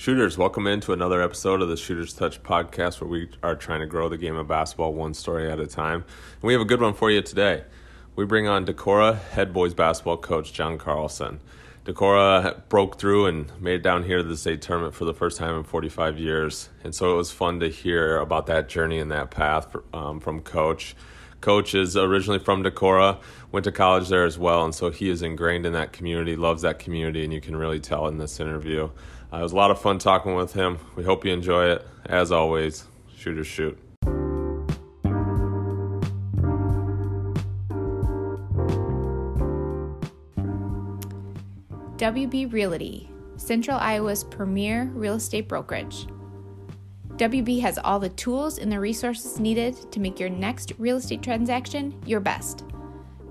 Shooters, welcome into another episode of the Shooters Touch podcast where we are trying to grow the game of basketball one story at a time. And we have a good one for you today. We bring on Decorah head boys basketball coach John Carlson. Decorah broke through and made it down here to the state tournament for the first time in 45 years. And so it was fun to hear about that journey and that path um, from coach. Coach is originally from Decorah, went to college there as well, and so he is ingrained in that community, loves that community, and you can really tell in this interview. Uh, it was a lot of fun talking with him. We hope you enjoy it. As always, shoot shooters shoot. WB Realty, Central Iowa's premier real estate brokerage. WB has all the tools and the resources needed to make your next real estate transaction your best.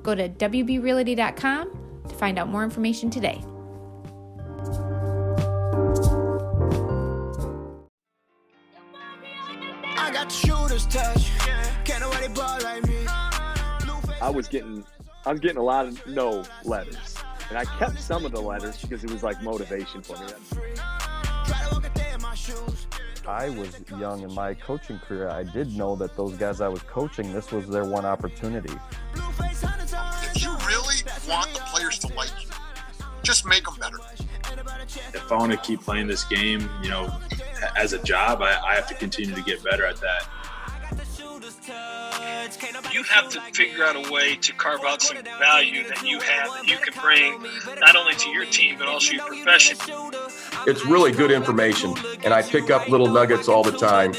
Go to WBRealty.com to find out more information today. Got touch. Can't nobody ball like me. I was getting I was getting a lot of no letters. And I kept some of the letters because it was like motivation for me. Try to walk a day in my shoes. I was young in my coaching career. I did know that those guys I was coaching, this was their one opportunity. Blue face hundred times. if you really want the players to like you, just make them better. if I want to keep playing this game, you know, as a job, I, I have to continue to get better at that. You have to figure out a way to carve out some value that you have that you can bring not only to your team but also your profession. it's really good information and i pick up little nuggets all the time.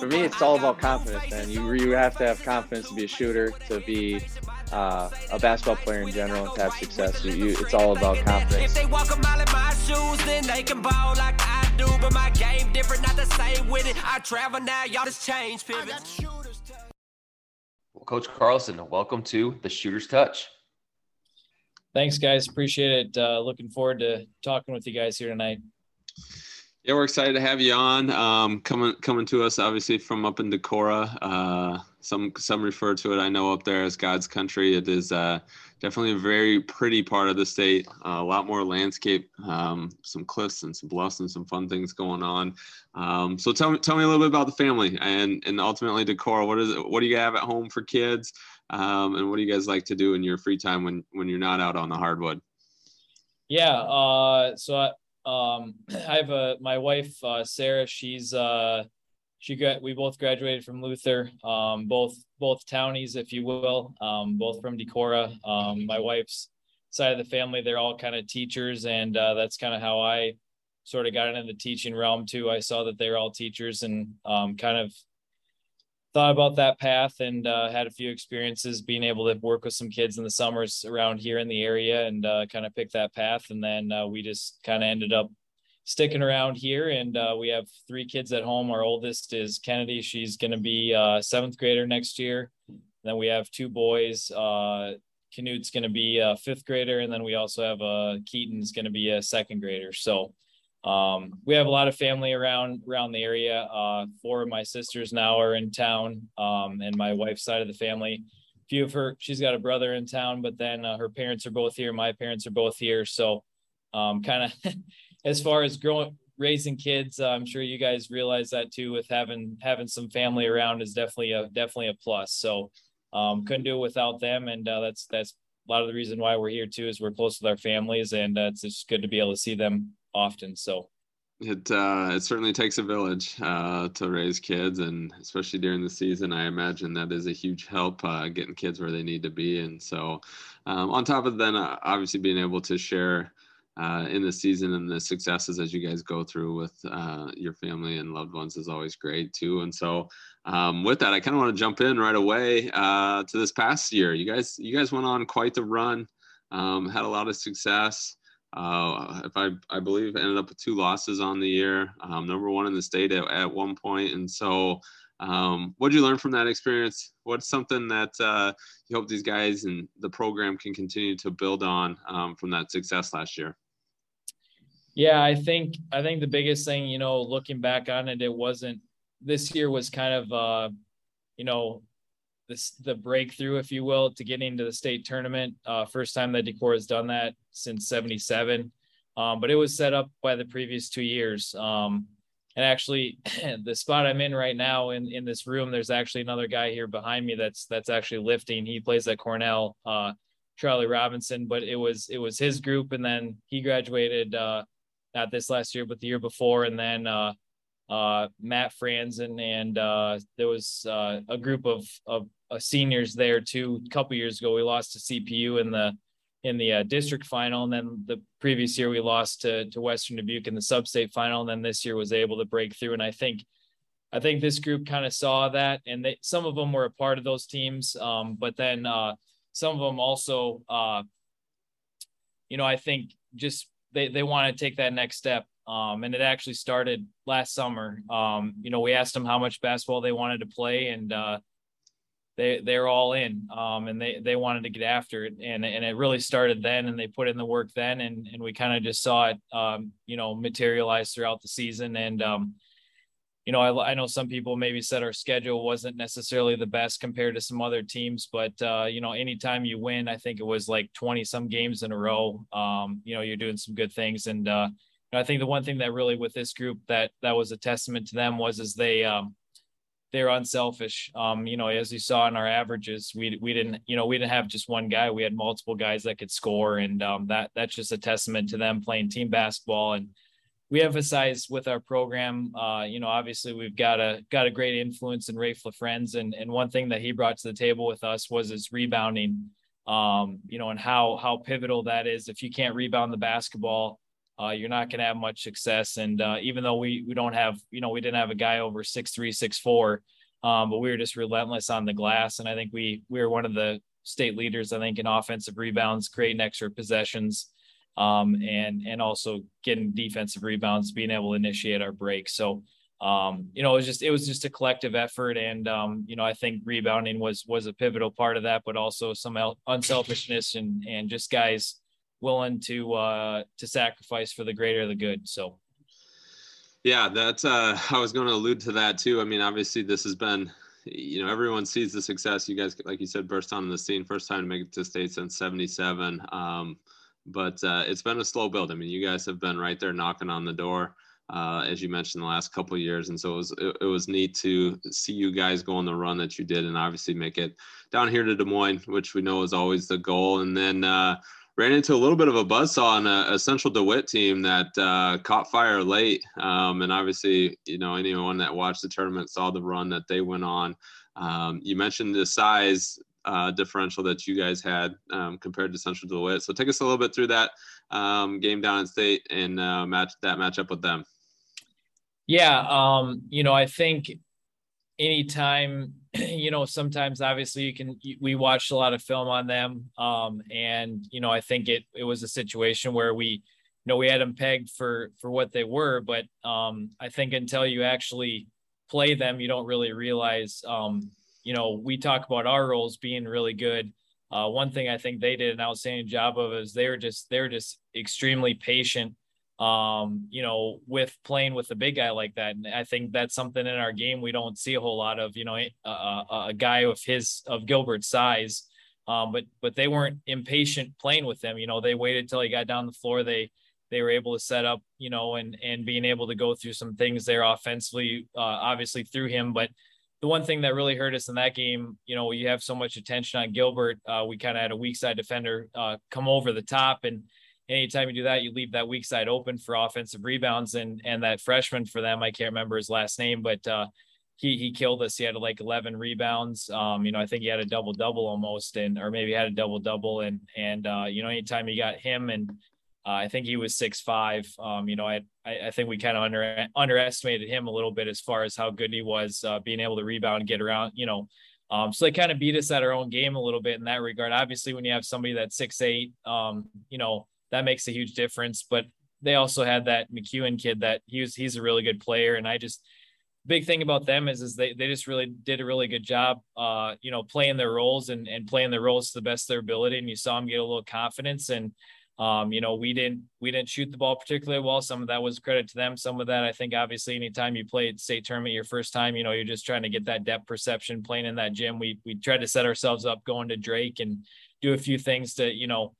For me, it's all about confidence, man. You, you have to have confidence to be a shooter, to be uh, a basketball player in general, to have success. You, you, it's all about confidence. If they walk a mile in my shoes, then they can ball like I do. But my game different, not the same with it. I travel now, y'all just change pivots. Well, Coach Carlson, welcome to the Shooter's Touch. Thanks, guys. Appreciate it. Uh, looking forward to talking with you guys here tonight. Yeah, we're excited to have you on. Um, coming coming to us obviously from up in Decorah. Uh, some some refer to it, I know, up there as God's country. It is uh, definitely a very pretty part of the state. Uh, a lot more landscape, um, some cliffs and some bluffs and some fun things going on. Um, so tell me tell me a little bit about the family and and ultimately Decorah. What is it? What do you have at home for kids? Um, and what do you guys like to do in your free time when when you're not out on the hardwood? Yeah. Uh, so I, um, I have a my wife uh, Sarah. She's uh, she got we both graduated from Luther. Um, both both townies, if you will. Um, both from Decorah. Um, my wife's side of the family, they're all kind of teachers, and uh, that's kind of how I sort of got into the teaching realm too. I saw that they were all teachers, and um, kind of thought about that path and uh, had a few experiences being able to work with some kids in the summers around here in the area and uh, kind of pick that path. And then uh, we just kind of ended up sticking around here. And uh, we have three kids at home. Our oldest is Kennedy. She's going to be a seventh grader next year. then we have two boys. Uh, Canute's going to be a fifth grader. And then we also have uh, Keaton's going to be a second grader. So um, we have a lot of family around around the area. Uh, four of my sisters now are in town, um, and my wife's side of the family. A few of her, she's got a brother in town, but then uh, her parents are both here. My parents are both here, so um, kind of as far as growing raising kids, uh, I'm sure you guys realize that too. With having having some family around is definitely a definitely a plus. So um, couldn't do it without them, and uh, that's that's a lot of the reason why we're here too. Is we're close with our families, and uh, it's just good to be able to see them often. So It uh, it certainly takes a village uh, to raise kids, and especially during the season, I imagine that is a huge help uh, getting kids where they need to be. And so, um, on top of then, uh, obviously being able to share uh, in the season and the successes as you guys go through with uh, your family and loved ones is always great too. And so, um, with that, I kind of want to jump in right away uh, to this past year. You guys, you guys went on quite the run, um, had a lot of success. Uh, if I, I believe ended up with two losses on the year, um, number one in the state at, at one point. And so, um, what did you learn from that experience? What's something that uh, you hope these guys and the program can continue to build on um, from that success last year? Yeah, I think I think the biggest thing, you know, looking back on it, it wasn't this year was kind of uh, you know, this the breakthrough, if you will, to getting into the state tournament. Uh, first time that Decorah has done that since '77. Um, but it was set up by the previous two years. Um, and actually, the spot I'm in right now in in this room, there's actually another guy here behind me that's that's actually lifting. He plays at Cornell, uh, Charlie Robinson. But it was it was his group, and then he graduated uh, not this last year, but the year before, and then uh, uh, Matt Franzen, and uh, there was uh, a group of of uh, seniors there too. A couple years ago, we lost to CPU in the in the uh, district final, and then the previous year we lost to to Western Dubuque in the sub-state final, and then this year was able to break through. And I think I think this group kind of saw that, and they, some of them were a part of those teams, um, but then some of them also, uh, you know, I think just they they want to take that next step. Um, and it actually started last summer. Um, you know, we asked them how much basketball they wanted to play, and uh, they they're all in um, and they they wanted to get after it and and it really started then and they put in the work then and and we kind of just saw it um, you know materialize throughout the season and um, you know I, I know some people maybe said our schedule wasn't necessarily the best compared to some other teams but uh, you know anytime you win I think it was like 20 some games in a row um, you know you're doing some good things and uh, I think the one thing that really with this group that that was a testament to them was is they um, they're unselfish. Um, you know, as you saw in our averages, we we didn't, you know, we didn't have just one guy. We had multiple guys that could score, and um, that that's just a testament to them playing team basketball. And we emphasize with our program, uh, you know, obviously we've got a got a great influence in Raef LaFrentz, and and one thing that he brought to the table with us was his rebounding. Um, you know, and how how pivotal that is. If you can't rebound the basketball, uh, you're not going to have much success. And uh, even though we we don't have, you know, we didn't have a guy over six three, six four, um, but we were just relentless on the glass. And I think we we were one of the state leaders, I think, in offensive rebounds, creating extra possessions, um, and and also getting defensive rebounds, being able to initiate our break. So. Um, you know, it was just it was just a collective effort, and um, you know, I think rebounding was was a pivotal part of that, but also some unselfishness and and just guys willing to uh, to sacrifice for the greater the good. So. Yeah, that's. Uh, I was going to allude to that too. I mean, obviously, this has been, you know, everyone sees the success. You guys, like you said, burst on the scene, first time to make it to state since '77. Um, but uh, it's been a slow build. I mean, you guys have been right there knocking on the door, uh, as you mentioned, the last couple years, and so it was it, it, was neat to see you guys go on the run that you did, and obviously make it down here to Des Moines, which we know is always the goal. And then uh, ran into a little bit of a buzzsaw on a, a Central DeWitt team that uh, caught fire late. Um, and obviously, you know, anyone that watched the tournament saw the run that they went on. Um, you mentioned the size uh, differential that you guys had um, compared to Central DeWitt. So take us a little bit through that um, game down in state and uh, match that matchup with them. Yeah, um, you know, I think anytime you know sometimes obviously you can we watched a lot of film on them um and you know i think it it was a situation where we you know we had them pegged for for what they were but um i think until you actually play them you don't really realize um you know we talk about our roles being really good uh, one thing I think they did an outstanding job of is they were just they were just extremely patient um, you know, with playing with a big guy like that. And I think that's something in our game we don't see a whole lot of, you know, a, a, a guy of his, of Gilbert's size. Um, but, but they weren't impatient playing with him. You know, they waited till he got down the floor. They, they were able to set up, you know, and, and being able to go through some things there offensively, uh, obviously through him. But the one thing that really hurt us in that game, you know, you have so much attention on Gilbert. Uh, we kind of had a weak side defender uh, come over the top and, anytime you do that, you leave that weak side open for offensive rebounds. And and that freshman for them, I can't remember his last name, but uh, he he killed us. He had like 11 rebounds. Um, you know, I think he had a double double almost, and or maybe had a double double. And and uh, you know, anytime you got him and uh, I think he was six five. Um, you know, I, I, think we kind of under underestimated him a little bit as far as how good he was uh, being able to rebound, get around. You know, um, so they kind of beat us at our own game a little bit in that regard. Obviously, when you have somebody that's six eight, um, you know, that makes a huge difference. But they also had that McEwen kid that he was he's a really good player, and I just big thing about them is is they, they just really did a really good job uh you know playing their roles and and playing their roles to the best of their ability and you saw them get a little confidence and um you know we didn't we didn't shoot the ball particularly well some of that was credit to them some of that i think obviously anytime you played state tournament your first time you know you're just trying to get that depth perception playing in that gym we we tried to set ourselves up going to drake and do a few things to you know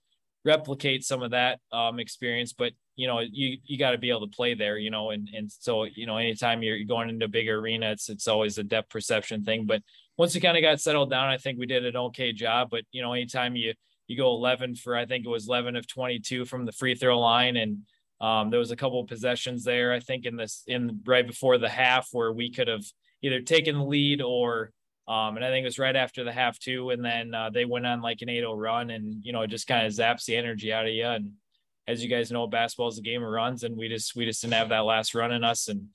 replicate some of that um, experience. But you know, you you got to be able to play there, you know, and and so you know, anytime you're going into a bigger arena, it's it's always a depth perception thing. But once we kind of got settled down, I think we did an okay job. But you know, anytime you you go 11 for I think it was 11 of 22 from the free throw line, and um, there was a couple of possessions there. I think in this in right before the half where we could have either taken the lead or um, and I think it was right after the half too. And then uh, they went on like an 8 0 run and, you know, it just kind of zaps the energy out of you. And as you guys know, basketball is a game of runs and we just, we just didn't have that last run in us. And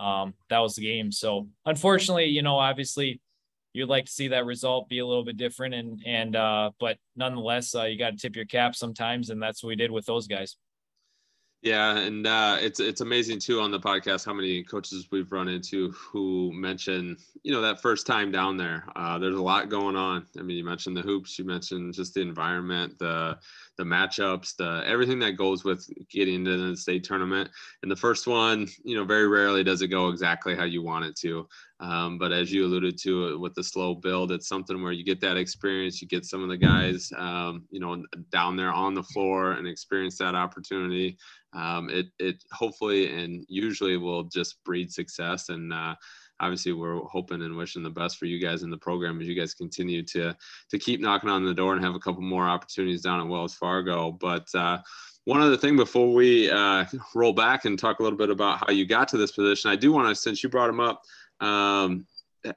um, that was the game. So unfortunately, you know, obviously you'd like to see that result be a little bit different. And, and, uh, but nonetheless, uh, you got to tip your cap sometimes. And that's what we did with those guys. Yeah, and uh, it's it's amazing too on the podcast how many coaches we've run into who mention you know that first time down there. Uh, there's a lot going on. I mean, you mentioned the hoops, you mentioned just the environment, the the matchups, the everything that goes with getting into the state tournament. And the first one, you know, very rarely does it go exactly how you want it to. Um, but as you alluded to with the slow build, it's something where you get that experience, you get some of the guys, um, you know, down there on the floor and experience that opportunity. Um, it, it hopefully and usually will just breed success. And uh, obviously we're hoping and wishing the best for you guys in the program as you guys continue to, to keep knocking on the door and have a couple more opportunities down at Wells Fargo. But uh, one other thing before we uh, roll back and talk a little bit about how you got to this position, I do want to, since you brought him up, um,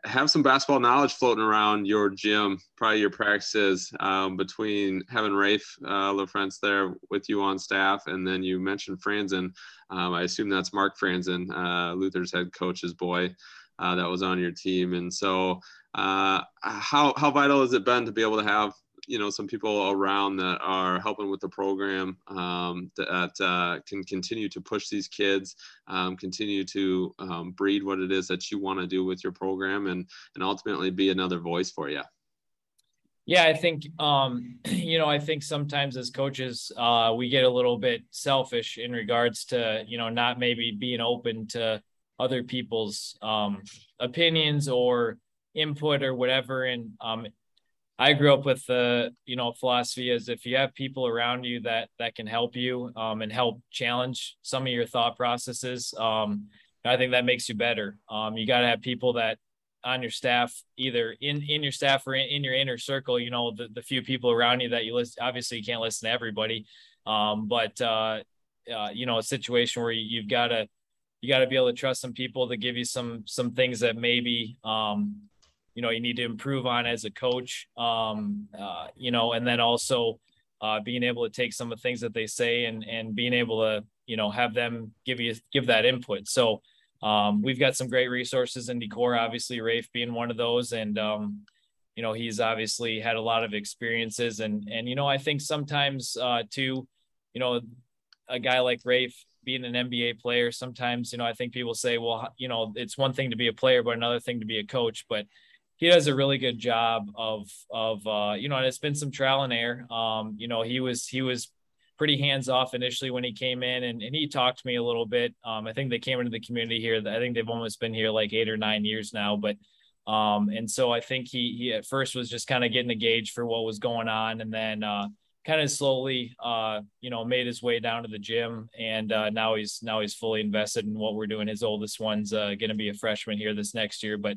have some basketball knowledge floating around your gym, probably your practices um, between having Raef uh, LaFrentz there with you on staff, and then you mentioned Franzen. Um, I assume that's Mark Franzen, uh, Luther's head coach's boy, uh, that was on your team. And so, uh, how how vital has it been to be able to have you know some people around that are helping with the program um, that uh, can continue to push these kids, um, continue to um, breed what it is that you want to do with your program, and and ultimately be another voice for you. Yeah, I think um, you know, I think sometimes as coaches, uh, we get a little bit selfish in regards to you know not maybe being open to other people's um, opinions or input or whatever, and um, I grew up with the you know philosophy is if you have people around you that that can help you um, and help challenge some of your thought processes, um, I think that makes you better. Um, you got to have people that on your staff, either in in your staff or in, in, your inner circle. You know the the few people around you that you listen. Obviously, you can't listen to everybody, um, but uh, uh, you know a situation where you, you've got to you got to be able to trust some people to give you some some things that maybe um, you know you need to improve on as a coach um, uh, you know and then also uh, being able to take some of the things that they say and and being able to you know have them give you give that input. So um, we've got some great resources in Decorah obviously Raef being one of those. And um, you know he's obviously had a lot of experiences. And and you know i think sometimes uh too you know a guy like Raef being an nba player sometimes you know i think people say well you know it's one thing to be a player but another thing to be a coach. But he does a really good job of of uh, you know, and it's been some trial and error. Um, you know, he was he was pretty hands off initially when he came in, and, and he talked to me a little bit. Um, I think they came into the community here. I think they've almost been here like eight or nine years now, but um, and so I think he he at first was just kind of getting a gauge for what was going on, and then uh, kind of slowly uh, you know made his way down to the gym, and uh, now he's now he's fully invested in what we're doing. His oldest one's uh, going to be a freshman here this next year, but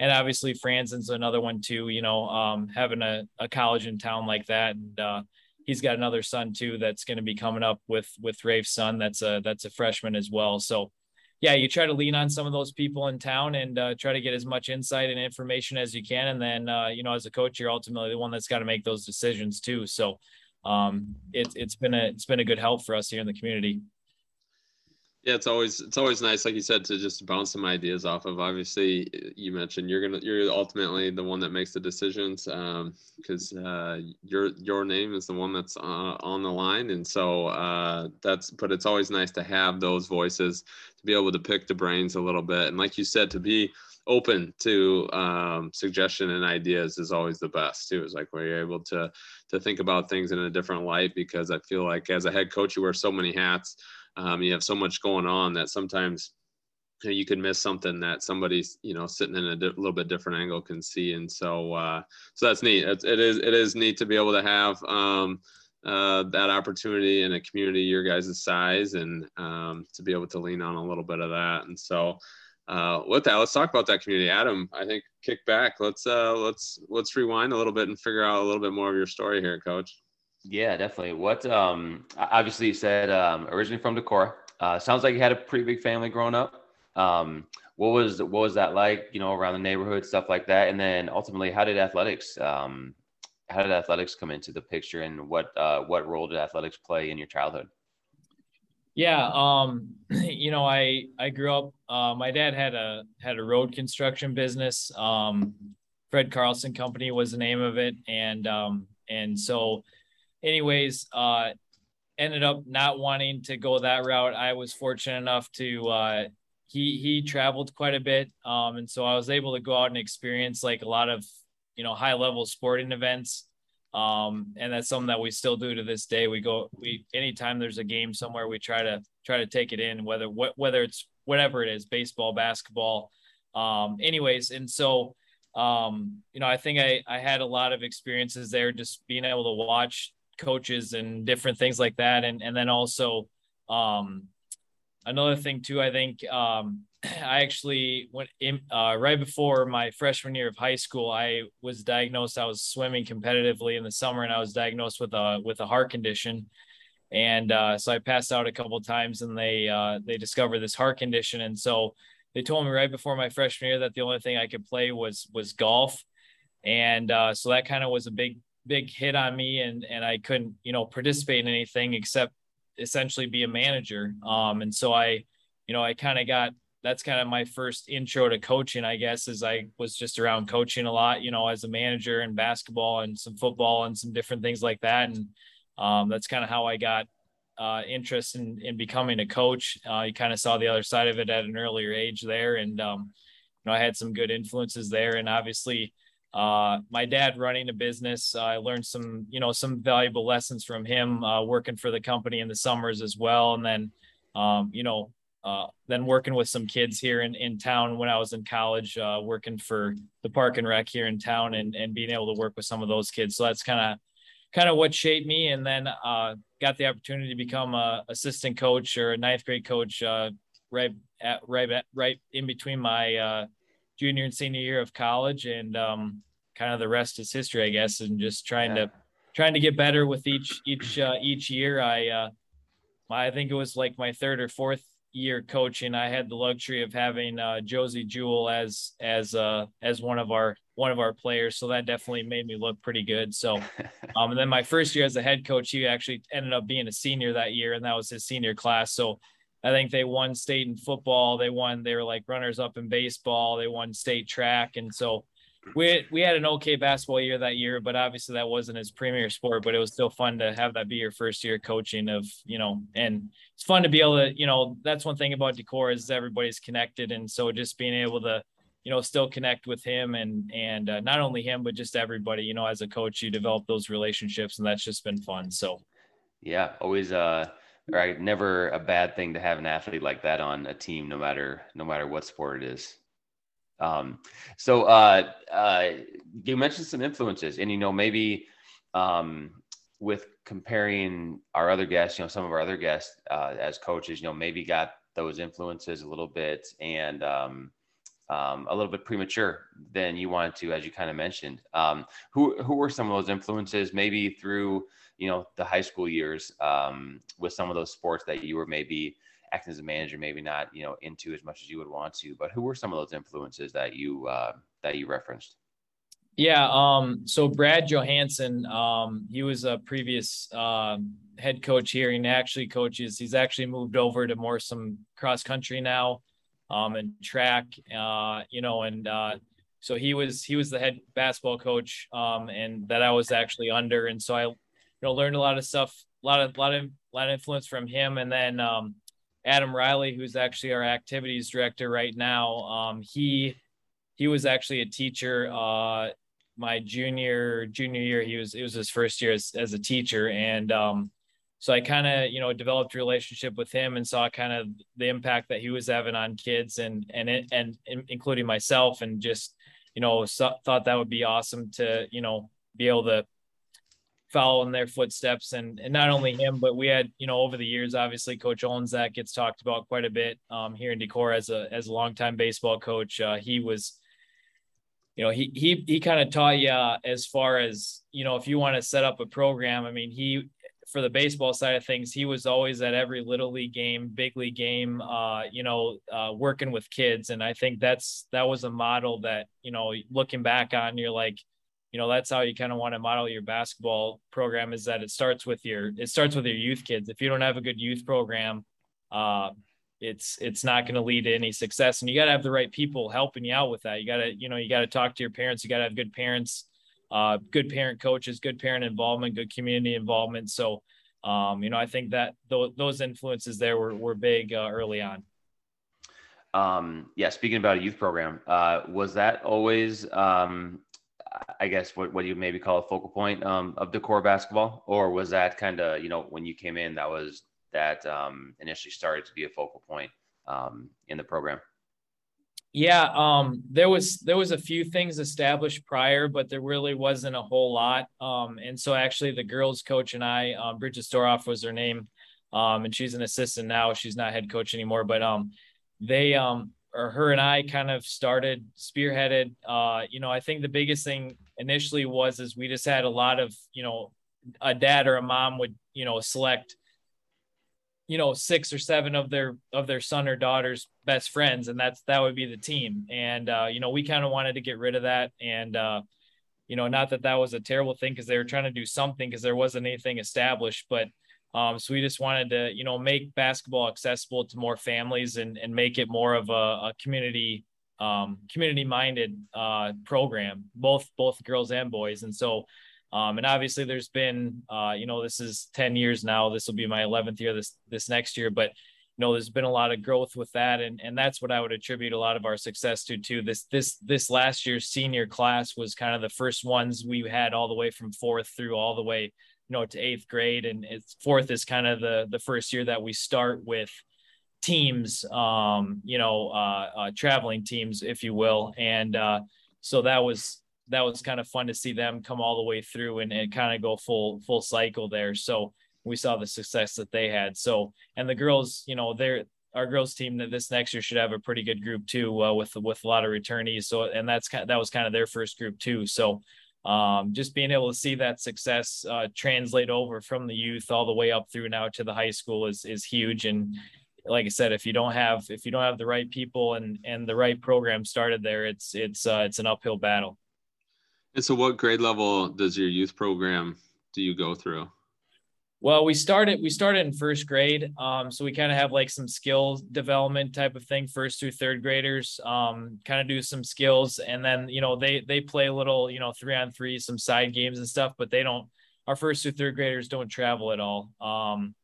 and obviously Franzen's another one too. You know, um, having a, a college in town like that, and uh, he's got another son too that's going to be coming up with with Raef's son. That's a that's a freshman as well. So, yeah, you try to lean on some of those people in town and uh, try to get as much insight and information as you can. And then, uh, you know, as a coach, you're ultimately the one that's got to make those decisions too. So, um, it's it's been a it's been a good help for us here in the community. Yeah, it's always it's always nice, like you said, to just bounce some ideas off of. Obviously, you mentioned you're gonna you're ultimately the one that makes the decisions because um, uh, your your name is the one that's uh, on the line, and so uh, that's. But it's always nice to have those voices to be able to pick the brains a little bit, and like you said, to be open to um, suggestion and ideas is always the best too. Is like where you're able to to think about things in a different light because I feel like as a head coach, you wear so many hats um, you have so much going on that sometimes you can miss something that somebody's you know sitting in a di- little bit different angle can see and so uh, so that's neat it's, it is it is neat to be able to have um, uh, that opportunity in a community your guys' size and um, to be able to lean on a little bit of that. And so uh, with that, let's talk about that community. Adam, I think kick back. Let's uh, let's let's rewind a little bit and figure out a little bit more of your story here, Coach. Yeah, definitely. What um, obviously you said um, originally from Decorah. Uh, sounds like you had a pretty big family growing up. Um, what was what was that like? You know, around the neighborhood, stuff like that. And then ultimately, how did athletics um, how did athletics come into the picture, and what uh, what role did athletics play in your childhood? Yeah, um, you know, I I grew up. Uh, my dad had a had a road construction business. Um, Fred Carlson Company was the name of it, and um, and so, anyways, uh, ended up not wanting to go that route. I was fortunate enough to uh, he he traveled quite a bit, um, and so I was able to go out and experience like a lot of you know high level sporting events um, and that's something that we still do to this day we go we anytime there's a game somewhere we try to try to take it in whether what whether it's whatever it is baseball basketball um, anyways and so um, you know i think i i had a lot of experiences there just being able to watch coaches and different things like that and and then also um another thing too i think um I actually went in uh, right before my freshman year of high school. I was diagnosed. I was swimming competitively in the summer, and I was diagnosed with a with a heart condition. And uh, so I passed out a couple times, and they uh, they discovered this heart condition. And so they told me right before my freshman year that the only thing I could play was was golf. And uh, so that kind of was a big big hit on me, and and I couldn't you know participate in anything except essentially be a manager. Um, and so I you know I kind of got that's kind of my first intro to coaching, I guess, as I was just around coaching a lot, you know, as a manager in basketball and some football and some different things like that. And um, that's kind of how I got uh, interest in, in becoming a coach. Uh, you kind of saw the other side of it at an earlier age there. And, um, you know, I had some good influences there. And obviously, uh, my dad running a business, I learned some, you know, some valuable lessons from him uh, working for the company in the summers as well. And then, um, you know, uh, then working with some kids here in, in town when I was in college, uh, working for the park and rec here in town and, and being able to work with some of those kids. So that's kind of kind of what shaped me. And then uh, got the opportunity to become a assistant coach or a ninth grade coach uh, right at right at, right in between my uh, junior and senior year of college. And um, kind of the rest is history, I guess. And just trying yeah. to trying to get better with each each uh, each year. I uh, I think it was like my third or fourth year coaching, I had the luxury of having uh, Josey Jewell as as uh, as one of our one of our players, so that definitely made me look pretty good. So, um, and then my first year as a head coach, he actually ended up being a senior that year, and that was his senior class. So, I think they won state in football. They won. They were like runners up in baseball. They won state track, and so we we had an okay basketball year that year, but obviously that wasn't his premier sport. But it was still fun to have that be your first year coaching of you know, and it's fun to be able to you know that's one thing about Decorah is everybody's connected, and so just being able to you know still connect with him and and uh, not only him but just everybody you know as a coach you develop those relationships and that's just been fun. So yeah, always uh right never a bad thing to have an athlete like that on a team no matter no matter what sport it is um, so uh, uh, you mentioned some influences, and you know maybe um, with comparing our other guests, you know some of our other guests uh, as coaches, you know maybe got those influences a little bit and um, um, a little bit premature than you wanted to, as you kind of mentioned. Um, who who were some of those influences? Maybe through you know the high school years um, with some of those sports that you were maybe acting as a manager, maybe not you know into as much as you would want to. But who were some of those influences that you uh, that you referenced? Yeah, um, so Brad Johansson, um, he was a previous um, head coach here, and actually coaches. He's actually moved over to more some cross country now, um, and track. Uh, you know, and uh, so he was he was the head basketball coach, um, and that I was actually under, and so I, you know, learned a lot of stuff, a lot of a lot of a lot of influence from him, and then um, Adam Riley, who's actually our activities director right now, um, he he was actually a teacher uh, my junior junior year. He was it was his first year as, as a teacher, and um, so I kind of you know developed a relationship with him and saw kind of the impact that he was having on kids and and it, and including myself, and just you know so, thought that would be awesome to you know be able to follow in their footsteps and and not only him but we had you know over the years obviously coach owens that gets talked about quite a bit um, here in Decorah as a as a longtime baseball coach. Uh, he was you know he he he kind of taught you uh, as far as you know if you want to set up a program i mean he for the baseball side of things he was always at every little league game big league game uh, you know uh, working with kids. And i think that's that was a model that you know looking back on you're like you know that's how you kind of want to model your basketball program is that it starts with your it starts with your youth kids. If you don't have a good youth program uh it's it's not going to lead to any success and you got to have the right people helping you out with that. You got to you know you got to talk to your parents you got to have good parents uh good parent coaches good parent involvement good community involvement. So um you know i think that th- those influences there were, were big uh, early on. Um yeah speaking about a youth program uh was that always um I guess what what you maybe call a focal point um, of Decorah basketball, or was that kind of you know when you came in that was that um, initially started to be a focal point um, in the program? Yeah, um, there was there was a few things established prior, but there really wasn't a whole lot. Um, and so actually, the girls' coach and I, um, Bridget Storoff was her name, and she's an assistant now. She's not head coach anymore, but they um, or her and I kind of started spearheaded. Uh, you know, I think the biggest thing initially was is we just had a lot of, you know, a dad or a mom would, you know, select, you know, six or seven of their of their son or daughter's best friends, and that's that would be the team. And uh, you know, we kind of wanted to get rid of that. And uh, you know, not that that was a terrible thing because they were trying to do something because there wasn't anything established, but um, so we just wanted to, you know, make basketball accessible to more families and, and make it more of a, a community um, community minded uh, program, both both girls and boys. And so, um, and obviously there's been, uh, you know, this is 10 years now. This will be my 11th year this this next year, but you know, there's been a lot of growth with that, and and that's what I would attribute a lot of our success to too. This this this last year's senior class was kind of the first ones we had all the way from fourth through all the way you know to eighth grade and it's fourth is kind of the the first year that we start with teams um you know uh, uh traveling teams if you will. And uh so that was that was kind of fun to see them come all the way through and, and kind of go full full cycle there. So we saw the success that they had. So and the girls you know they're our girls team that this next year should have a pretty good group too uh, with with a lot of returnees. So and that's kind of, that was kind of their first group too. So um, just being able to see that success uh, translate over from the youth all the way up through now to the high school is is huge. And like I said, if you don't have if you don't have the right people and and the right program started there, it's it's uh, it's an uphill battle. And so, what grade level does your youth program do you go through? Well, we started we started in first grade, um, so we kind of have like some skill development type of thing, first through third graders, um, kind of do some skills, and then you know they they play a little you know three on three, some side games and stuff, but they don't. Our first through third graders don't travel at all, um,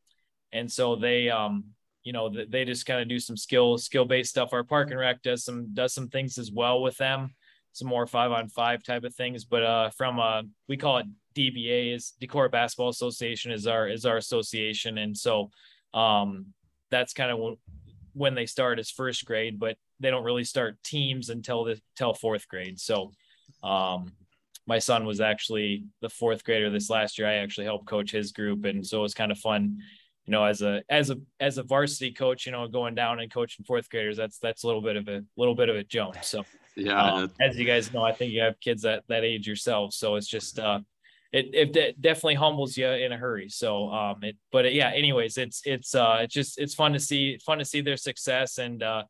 and so they um, you know they just kind of do some skill skill based stuff. Our park and rec does some does some things as well with them, some more five on five type of things, but uh, from uh, we call it DBA is Decorah Basketball Association is our is our association, and so um, that's kind of when they start as first grade, but they don't really start teams until the till fourth grade. So um, my son was actually the fourth grader this last year. I actually helped coach his group, and so it was kind of fun. You know, as a as a as a varsity coach, you know, going down and coaching fourth graders, that's that's a little bit of a little bit of a jump. So yeah, um, as you guys know, I think you have kids at that age yourself, so it's just uh, it, it de- definitely humbles you in a hurry. So, um, it, but it, yeah, anyways, it's, it's, uh, it's just, it's fun to see, fun to see their success. And, uh,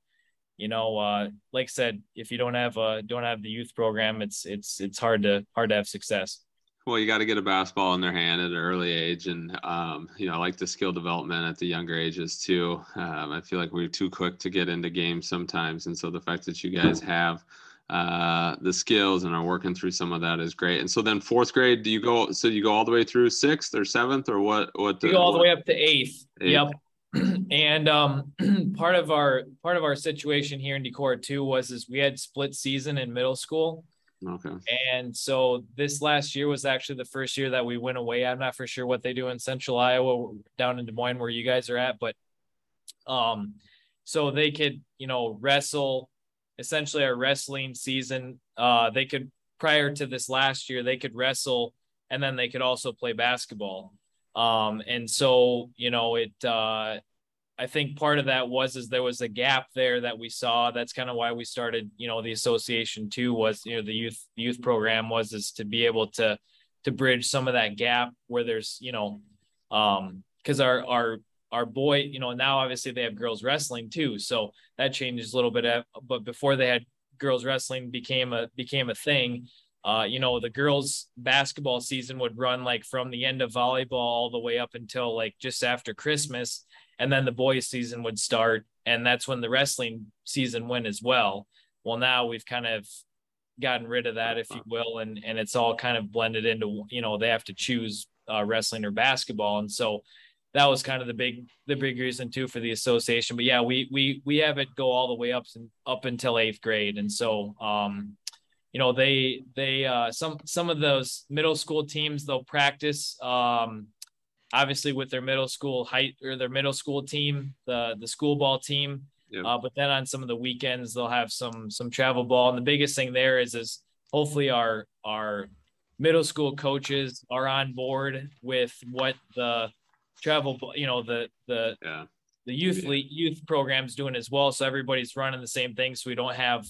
you know, uh, like I said, if you don't have, uh, don't have the youth program, it's, it's, it's hard to, hard to have success. Well, you got to get a basketball in their hand at an early age, and um, you know, I like the skill development at the younger ages too. Um, I feel like we're too quick to get into games sometimes, and so the fact that you guys have uh, the skills and are working through some of that is great. And so then fourth grade, do you go? So you go all the way through sixth or seventh or what? What? The, you go all what? the way up to eighth. eighth. Yep. and um, part of our part of our situation here in Decorah too was is we had split season in middle school. Okay. And so this last year was actually the first year that we went away. I'm not for sure what they do in Central Iowa, down in Des Moines, where you guys are at, but um, so they could you know wrestle essentially our wrestling season. Uh, they could prior to this last year, they could wrestle and then they could also play basketball. Um, and so, you know, it, uh, I think part of that was is there was a gap there that we saw. That's kind of why we started, you know, the association too was, you know, the youth youth program was is to be able to to bridge some of that gap where there's, you know, um, because our our our boy, you know, now obviously they have girls wrestling too, so that changes a little bit. But before they had girls wrestling became a became a thing. Uh, you know, the girls basketball season would run like from the end of volleyball all the way up until like just after Christmas, and then the boys season would start, and that's when the wrestling season went as well. Well, now we've kind of gotten rid of that, if you will, and and it's all kind of blended into you know they have to choose uh, wrestling or basketball, and so that was kind of the big the big reason too for the association. But yeah, we we we have it go all the way up and up until eighth grade, and so um, you know they they uh, some some of those middle school teams they'll practice um, obviously with their middle school height or their middle school team, the the school ball team. Yeah. Uh, but then on some of the weekends they'll have some some travel ball, and the biggest thing there is is hopefully our our middle school coaches are on board with what the travel, you know, the the yeah. the youth yeah. youth programs doing as well. So everybody's running the same thing, so we don't have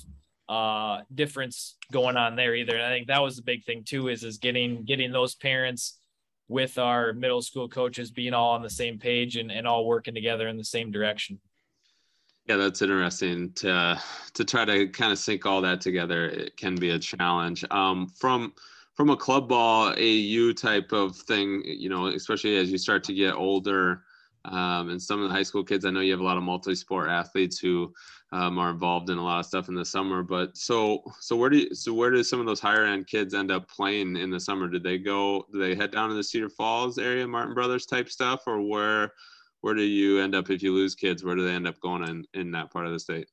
uh difference going on there either. And I think that was the big thing too, is is getting getting those parents with our middle school coaches being all on the same page and, and all working together in the same direction. Yeah, that's interesting to to try to kind of sync all that together. It can be a challenge. Um, from from a club ball AU type of thing, you know, especially as you start to get older, um, and some of the high school kids, I know you have a lot of multi-sport athletes who um, are involved in a lot of stuff in the summer. But so, so where do you, so where do some of those higher end kids end up playing in the summer? Did they go? Do they head down to the Cedar Falls area, Martin Brothers type stuff, or where? Where do you end up if you lose kids? Where do they end up going in in that part of the state?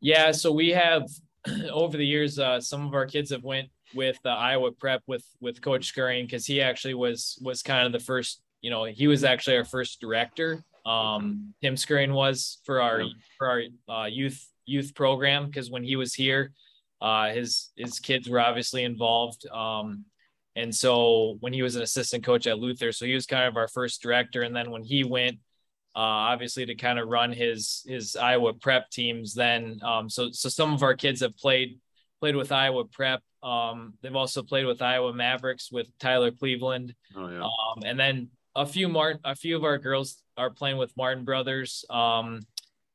Yeah, so we have over the years, uh, some of our kids have went with uh, Iowa Prep with with Coach Scurrying because he actually was was kind of the first. You know, he was actually our first director. Um, Tim Scurrying was for our for our uh, youth youth program because when he was here, uh, his his kids were obviously involved. Um, and so when he was an assistant coach at Luther, so he was kind of our first director. And then when he went, uh, obviously to kind of run his his Iowa Prep teams, then um, so so some of our kids have played played with Iowa Prep um, they've also played with Iowa Mavericks with Tyler Cleveland. Oh yeah. Um, and then a few Mart, a few of our girls are playing with Martin Brothers. Um,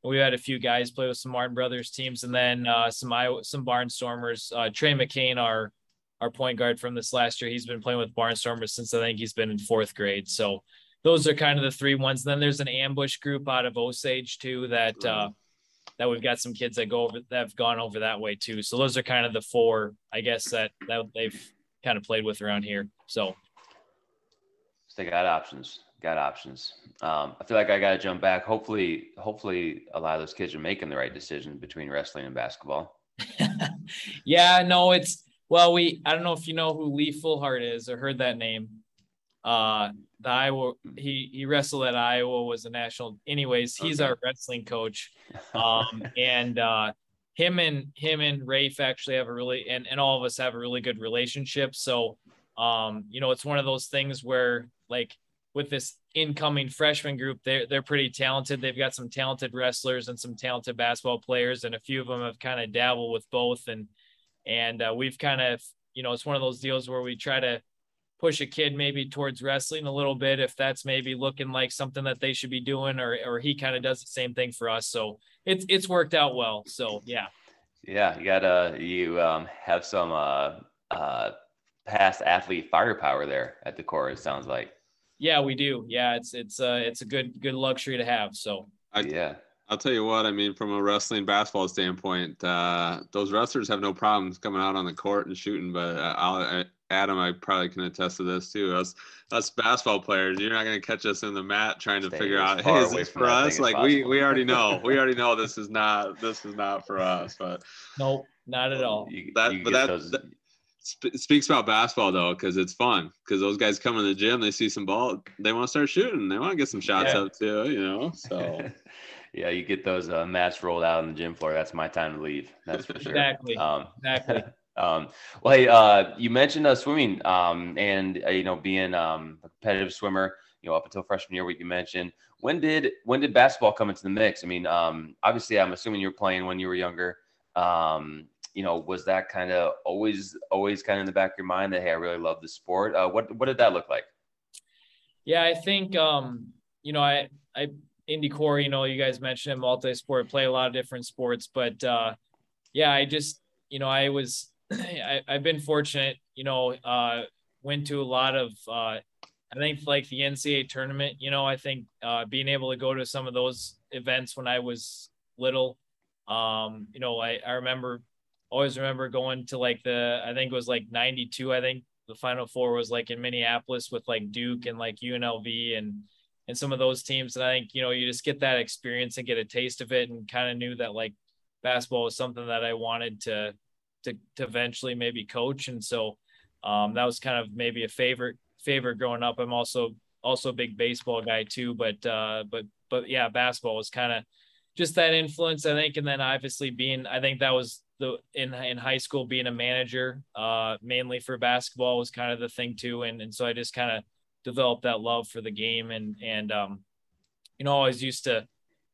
we had a few guys play with some Martin Brothers teams, and then uh, some Iowa, some Barnstormers. Uh, Trey McCain, our our point guard from this last year, he's been playing with Barnstormers since I think he's been in fourth grade. So those are kind of the three ones. then there's an ambush group out of Osage too that uh, that we've got some kids that go over that have gone over that way too. So those are kind of the four, I guess that that they've kind of played with around here. So, so they got options. Got options. Um, I feel like I got to jump back. Hopefully, hopefully, a lot of those kids are making the right decision between wrestling and basketball. yeah, no, it's well, we I don't know if you know who Lee Fullhart is or heard that name. Uh, the Iowa he he wrestled at Iowa was a national anyways he's okay. our wrestling coach. Um and uh him and him and Raef actually have a really and and all of us have a really good relationship. So um you know it's one of those things where like with this incoming freshman group they're they're pretty talented. They've got some talented wrestlers and some talented basketball players and a few of them have kind of dabbled with both. And and uh, we've kind of you know it's one of those deals where we try to push a kid maybe towards wrestling a little bit if that's maybe looking like something that they should be doing or or he kind of does the same thing for us. So it's it's worked out well. So yeah. Yeah you gotta you um have some uh uh past athlete firepower there at Decorah it sounds like. Yeah we do. Yeah it's it's uh it's a good good luxury to have so. I, yeah. I'll tell you what, I mean, from a wrestling basketball standpoint, uh, those wrestlers have no problems coming out on the court and shooting. But uh, I'll, Adam, I probably can attest to this too. Us, us basketball players, you're not going to catch us in the mat trying to Stay figure out, hey, is this for us? Like we, we already know, we already know this is not, this is not for us. But nope, not at all. You, that, you but that, those... that sp- speaks about basketball though, because it's fun. Because those guys come in the gym, they see some ball, they want to start shooting, they want to get some shots yeah. up too, you know. So. yeah, you get those uh, mats rolled out on the gym floor. That's my time to leave. That's for sure. Exactly. Um, exactly. Um, well, hey, uh, you mentioned uh, swimming um, and uh, you know being um, a competitive swimmer. You know, up until freshman year, what you mentioned. When did when did basketball come into the mix? I mean, um, obviously, I'm assuming you were playing when you were younger. Um, you know, was that kind of always always kind of in the back of your mind that hey, I really love the sport? Uh, what what did that look like? Yeah, I think um, you know, I I in Decorah, you know, you guys mentioned it, multi-sport, play a lot of different sports, but uh, yeah, I just you know, I was I, I've been fortunate, you know, uh, went to a lot of uh, I think like the NCAA tournament, you know, I think uh, being able to go to some of those events when I was little, um, you know, I, I remember always remember going to like the I think it was like 92, I think the final four was like in Minneapolis with like Duke and like UNLV and and some of those teams. And I think, you know, you just get that experience and get a taste of it and kind of knew that like basketball was something that I wanted to to to eventually maybe coach. And so um, that was kind of maybe a favorite favorite growing up. I'm also also a big baseball guy too, but uh, but but yeah, basketball was kind of just that influence, I think. And then obviously being, I think that was the in in high school being a manager, uh, mainly for basketball was kind of the thing too. And and so I just kind of developed that love for the game and and um, you know, always used to.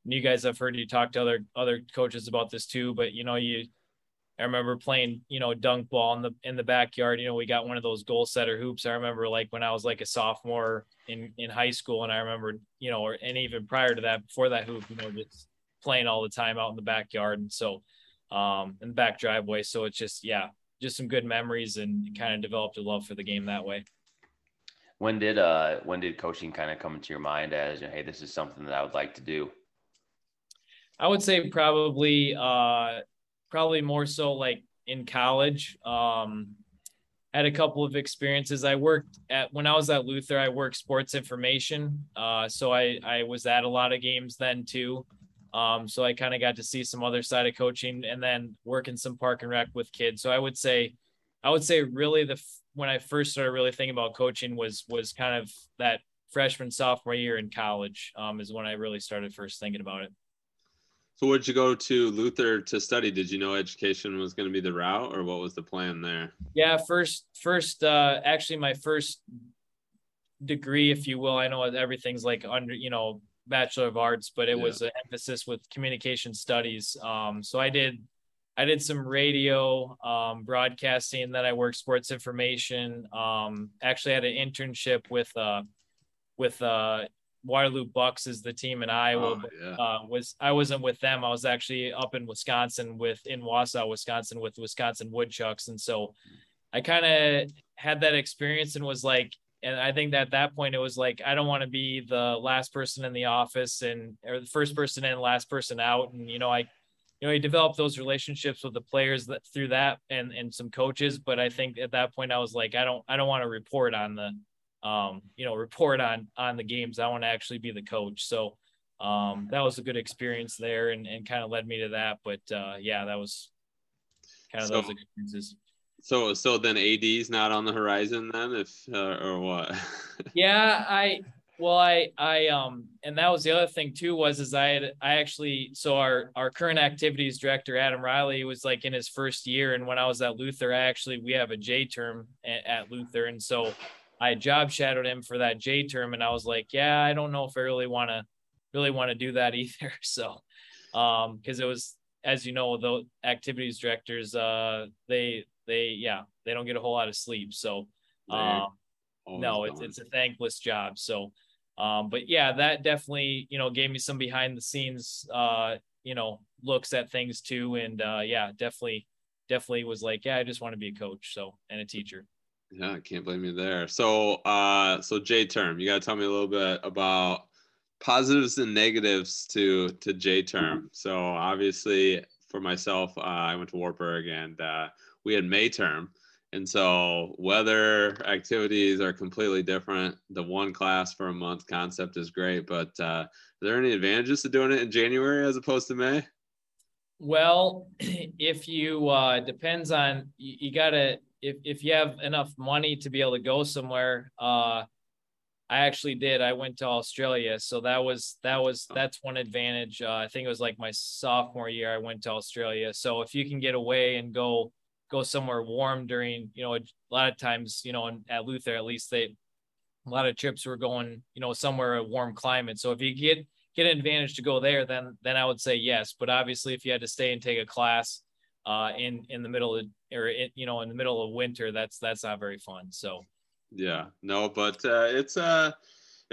You guys have heard you talk to other other coaches about this too, but you know, you I remember playing, you know, dunk ball in the in the backyard. You know, we got one of those goal setter hoops. I remember like when I was like a sophomore in in high school, and I remember, you know, or and even prior to that, before that hoop, you know, just playing all the time out in the backyard. And so, um, in the back driveway. So it's just yeah, just some good memories, and kind of developed a love for the game that way. When did uh when did coaching kind of come into your mind as hey, this is something that I would like to do? I would say probably uh probably more so like in college. Um, had a couple of experiences. I worked at when I was at Luther. I worked sports information, uh, so I I was at a lot of games then too. Um, so I kind of got to see some other side of coaching, and then working some park and rec with kids. So I would say, I would say really the when I first started really thinking about coaching was was kind of that freshman sophomore year in college um, is when I really started first thinking about it. So, did you go to Luther to study? Did you know education was going to be the route, or what was the plan there? Yeah, first, first, uh, actually, my first degree, if you will. I know everything's like under, you know, Bachelor of Arts, but it yeah. was an emphasis with communication studies. Um, so I did, I did some radio, um, broadcasting. Then I worked sports information. Um, actually had an internship with, uh, with uh, Waterloo Bucks is the team in Iowa. Oh, yeah. uh, was I wasn't with them. I was actually up in Wisconsin with in Wausau, Wisconsin with Wisconsin Woodchucks, and so I kind of had that experience and was like, and I think that at that point it was like I don't want to be the last person in the office and or the first person in, last person out, and you know I, you know, you develop those relationships with the players that through that and and some coaches, but I think at that point I was like I don't I don't want to report on the um, you know, report on on the games. I want to actually be the coach. So um, that was a good experience there, and, and kind of led me to that. But uh, yeah, that was kind of so, those experiences. So so then AD is not on the horizon then, if uh, or what? yeah, I well I I um and that was the other thing too was is I had I actually so our our current activities director Adam Riley was like in his first year, and when I was at Luther, I actually we have a J term at, at Luther, and so I job shadowed him for that J term, and I was like, yeah, I don't know if I really want to really want to do that either. So, um, because it was, as you know, the activities directors, uh, they they yeah, they don't get a whole lot of sleep. So, um, no, it's it's a thankless job. So, um, but yeah, that definitely you know gave me some behind the scenes, uh, you know, looks at things too, and uh, yeah, definitely definitely was like, yeah, I just want to be a coach, so and a teacher. Yeah, I can't blame you there. So, uh, so J term, you got to tell me a little bit about positives and negatives to to J term. So, obviously, for myself, uh, I went to Wartburg and uh, we had May term, and so weather activities are completely different. The one class for a month concept is great, but uh, are there any advantages to doing it in January as opposed to May? Well, if you uh, depends on you, you got to if if you have enough money to be able to go somewhere, uh, I actually did. I went to Australia, so that was that was that's one advantage. Uh, I think it was like my sophomore year. I went to Australia. So if you can get away and go go somewhere warm during, you know, a lot of times, you know, at Luther, at least they, a lot of trips were going, you know, somewhere a warm climate. So if you get, get an advantage to go there, then, then I would say yes. But obviously if you had to stay and take a class, uh, in, in the middle of, or, in, you know, in the middle of winter, that's, that's not very fun. So. Yeah, no, but, uh, it's, uh,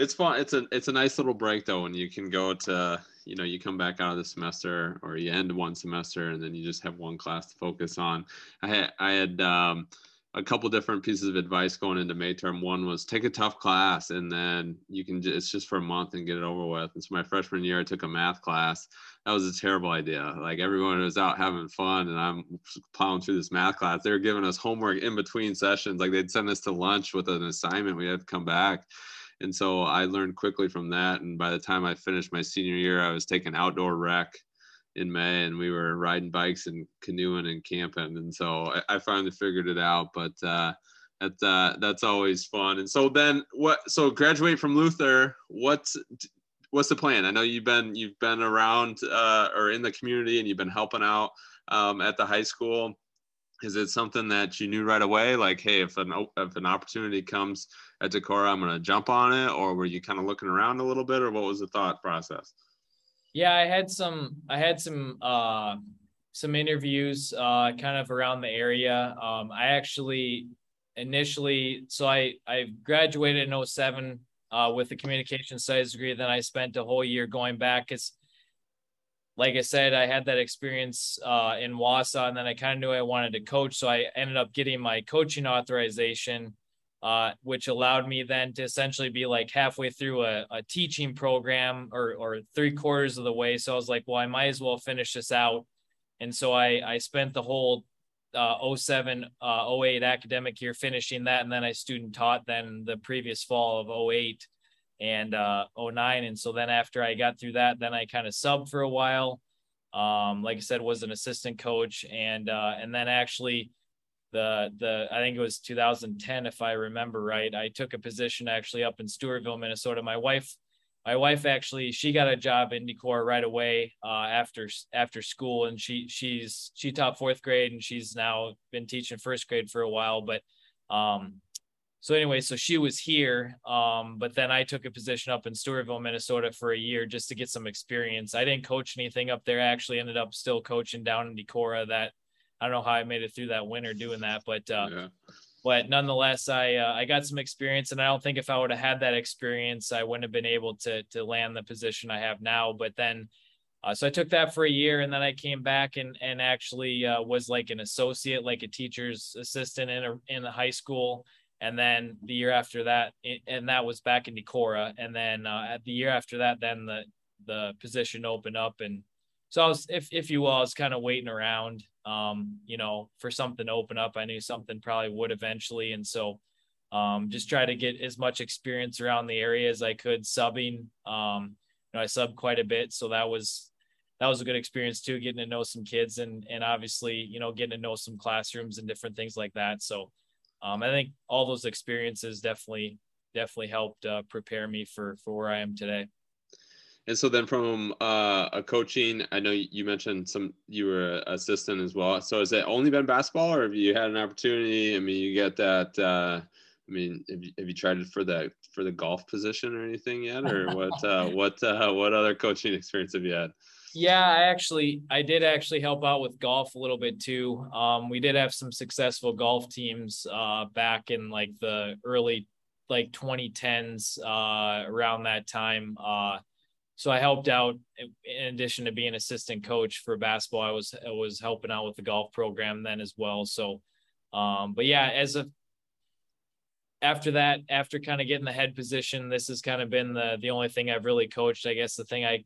it's fun. It's a it's a nice little break though when you can go to you know you come back out of the semester or you end one semester and then you just have one class to focus on. I had I had um, a couple different pieces of advice going into May term. One was take a tough class and then you can just, it's just for a month and get it over with. And so my freshman year I took a math class. That was a terrible idea. Like everyone was out having fun and I'm plowing through this math class. They were giving us homework in between sessions. Like they'd send us to lunch with an assignment. We had to come back and so I learned quickly from that. And by the time I finished my senior year, I was taking outdoor rec in May, and we were riding bikes and canoeing and camping. And so I, I finally figured it out. But uh, uh, that's always fun. And so then what? So graduate from Luther. What's what's the plan? I know you've been you've been around uh, or in the community, and you've been helping out um, at the high school is it something that you knew right away like hey if an if an opportunity comes at Decorah I'm going to jump on it or were you kind of looking around a little bit or what was the thought process yeah I had some I had some uh some interviews uh kind of around the area um I actually initially so I I graduated in 07 uh with a communication studies degree then I spent a whole year going back cuz like I said, I had that experience uh, in Wausau, and then I kind of knew I wanted to coach. So I ended up getting my coaching authorization, uh, which allowed me then to essentially be like halfway through a, a teaching program or, or three quarters of the way. So I was like, well, I might as well finish this out. And so I, I spent the whole uh, 07, uh, 08 academic year finishing that. And then I student taught then the previous fall of 08 and uh 09 and so then after i got through that then i kind of subbed for a while um like i said was an assistant coach and uh and then actually the the i think it was 2010 if i remember right i took a position actually up in stewartville minnesota my wife my wife actually she got a job in Decorah right away uh, after after school and she she's she taught fourth grade and she's now been teaching first grade for a while but um so anyway, so she was here, um, but then I took a position up in Stewartville, Minnesota for a year just to get some experience. I didn't coach anything up there. I actually ended up still coaching down in Decorah. That I don't know how I made it through that winter doing that, but uh, yeah. but nonetheless, I uh, I got some experience, and I don't think if I would have had that experience, I wouldn't have been able to to land the position I have now. But then. Uh, so I took that for a year, and then I came back and and actually uh, was like an associate, like a teacher's assistant in a in the high school and then the year after that, and that was back in Decorah, and then uh, at the year after that, then the the position opened up, and so I was, if if you will, I was kind of waiting around, um, you know, for something to open up. I knew something probably would eventually, and so um, just try to get as much experience around the area as I could subbing. Um, you know, I subbed quite a bit, so that was that was a good experience too, getting to know some kids and and obviously, you know, getting to know some classrooms and different things like that. So um, I think all those experiences definitely definitely helped uh, prepare me for for where I am today. And so then from uh, a coaching, I know you mentioned some you were assistant as well. So has it only been basketball, or have you had an opportunity? I mean, you get that. Uh, I mean, have you, have you tried it for the for the golf position or anything yet, or what? Uh, what uh, what other coaching experience have you had? Yeah, I actually I did actually help out with golf a little bit too. Um, we did have some successful golf teams uh, back in like the early like 2010s uh, around that time. Uh, so I helped out in addition to being assistant coach for basketball. I was I was helping out with the golf program then as well. So, um, but yeah, as a after that, after kind of getting the head position, this has kind of been the the only thing I've really coached. I guess the thing I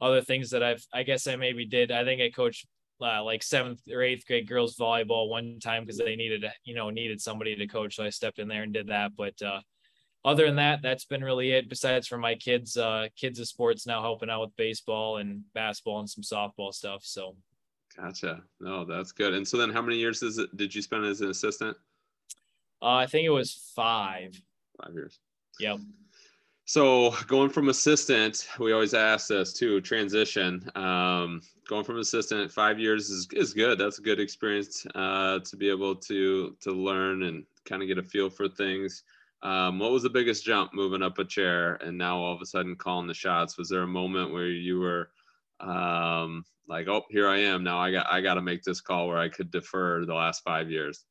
other things that I've I guess I maybe did. I think I coached uh, like seventh or eighth grade girls volleyball one time because they needed you know needed somebody to coach, so I stepped in there and did that. But uh, other than that, that's been really it. Besides for my kids, uh, kids of sports now helping out with baseball and basketball and some softball stuff. So. Gotcha. No, that's good. And so then, how many years is it, did you spend as an assistant? Uh, I think it was five. Five years. Yep. So going from assistant, we always ask this too, transition. Um, going from assistant five years is, is good. That's a good experience uh, to be able to to learn and kind of get a feel for things. Um, what was the biggest jump moving up a chair and now all of a sudden calling the shots? Was there a moment where you were um, like, oh, here I am now. I got I got to make this call where I could defer the last five years.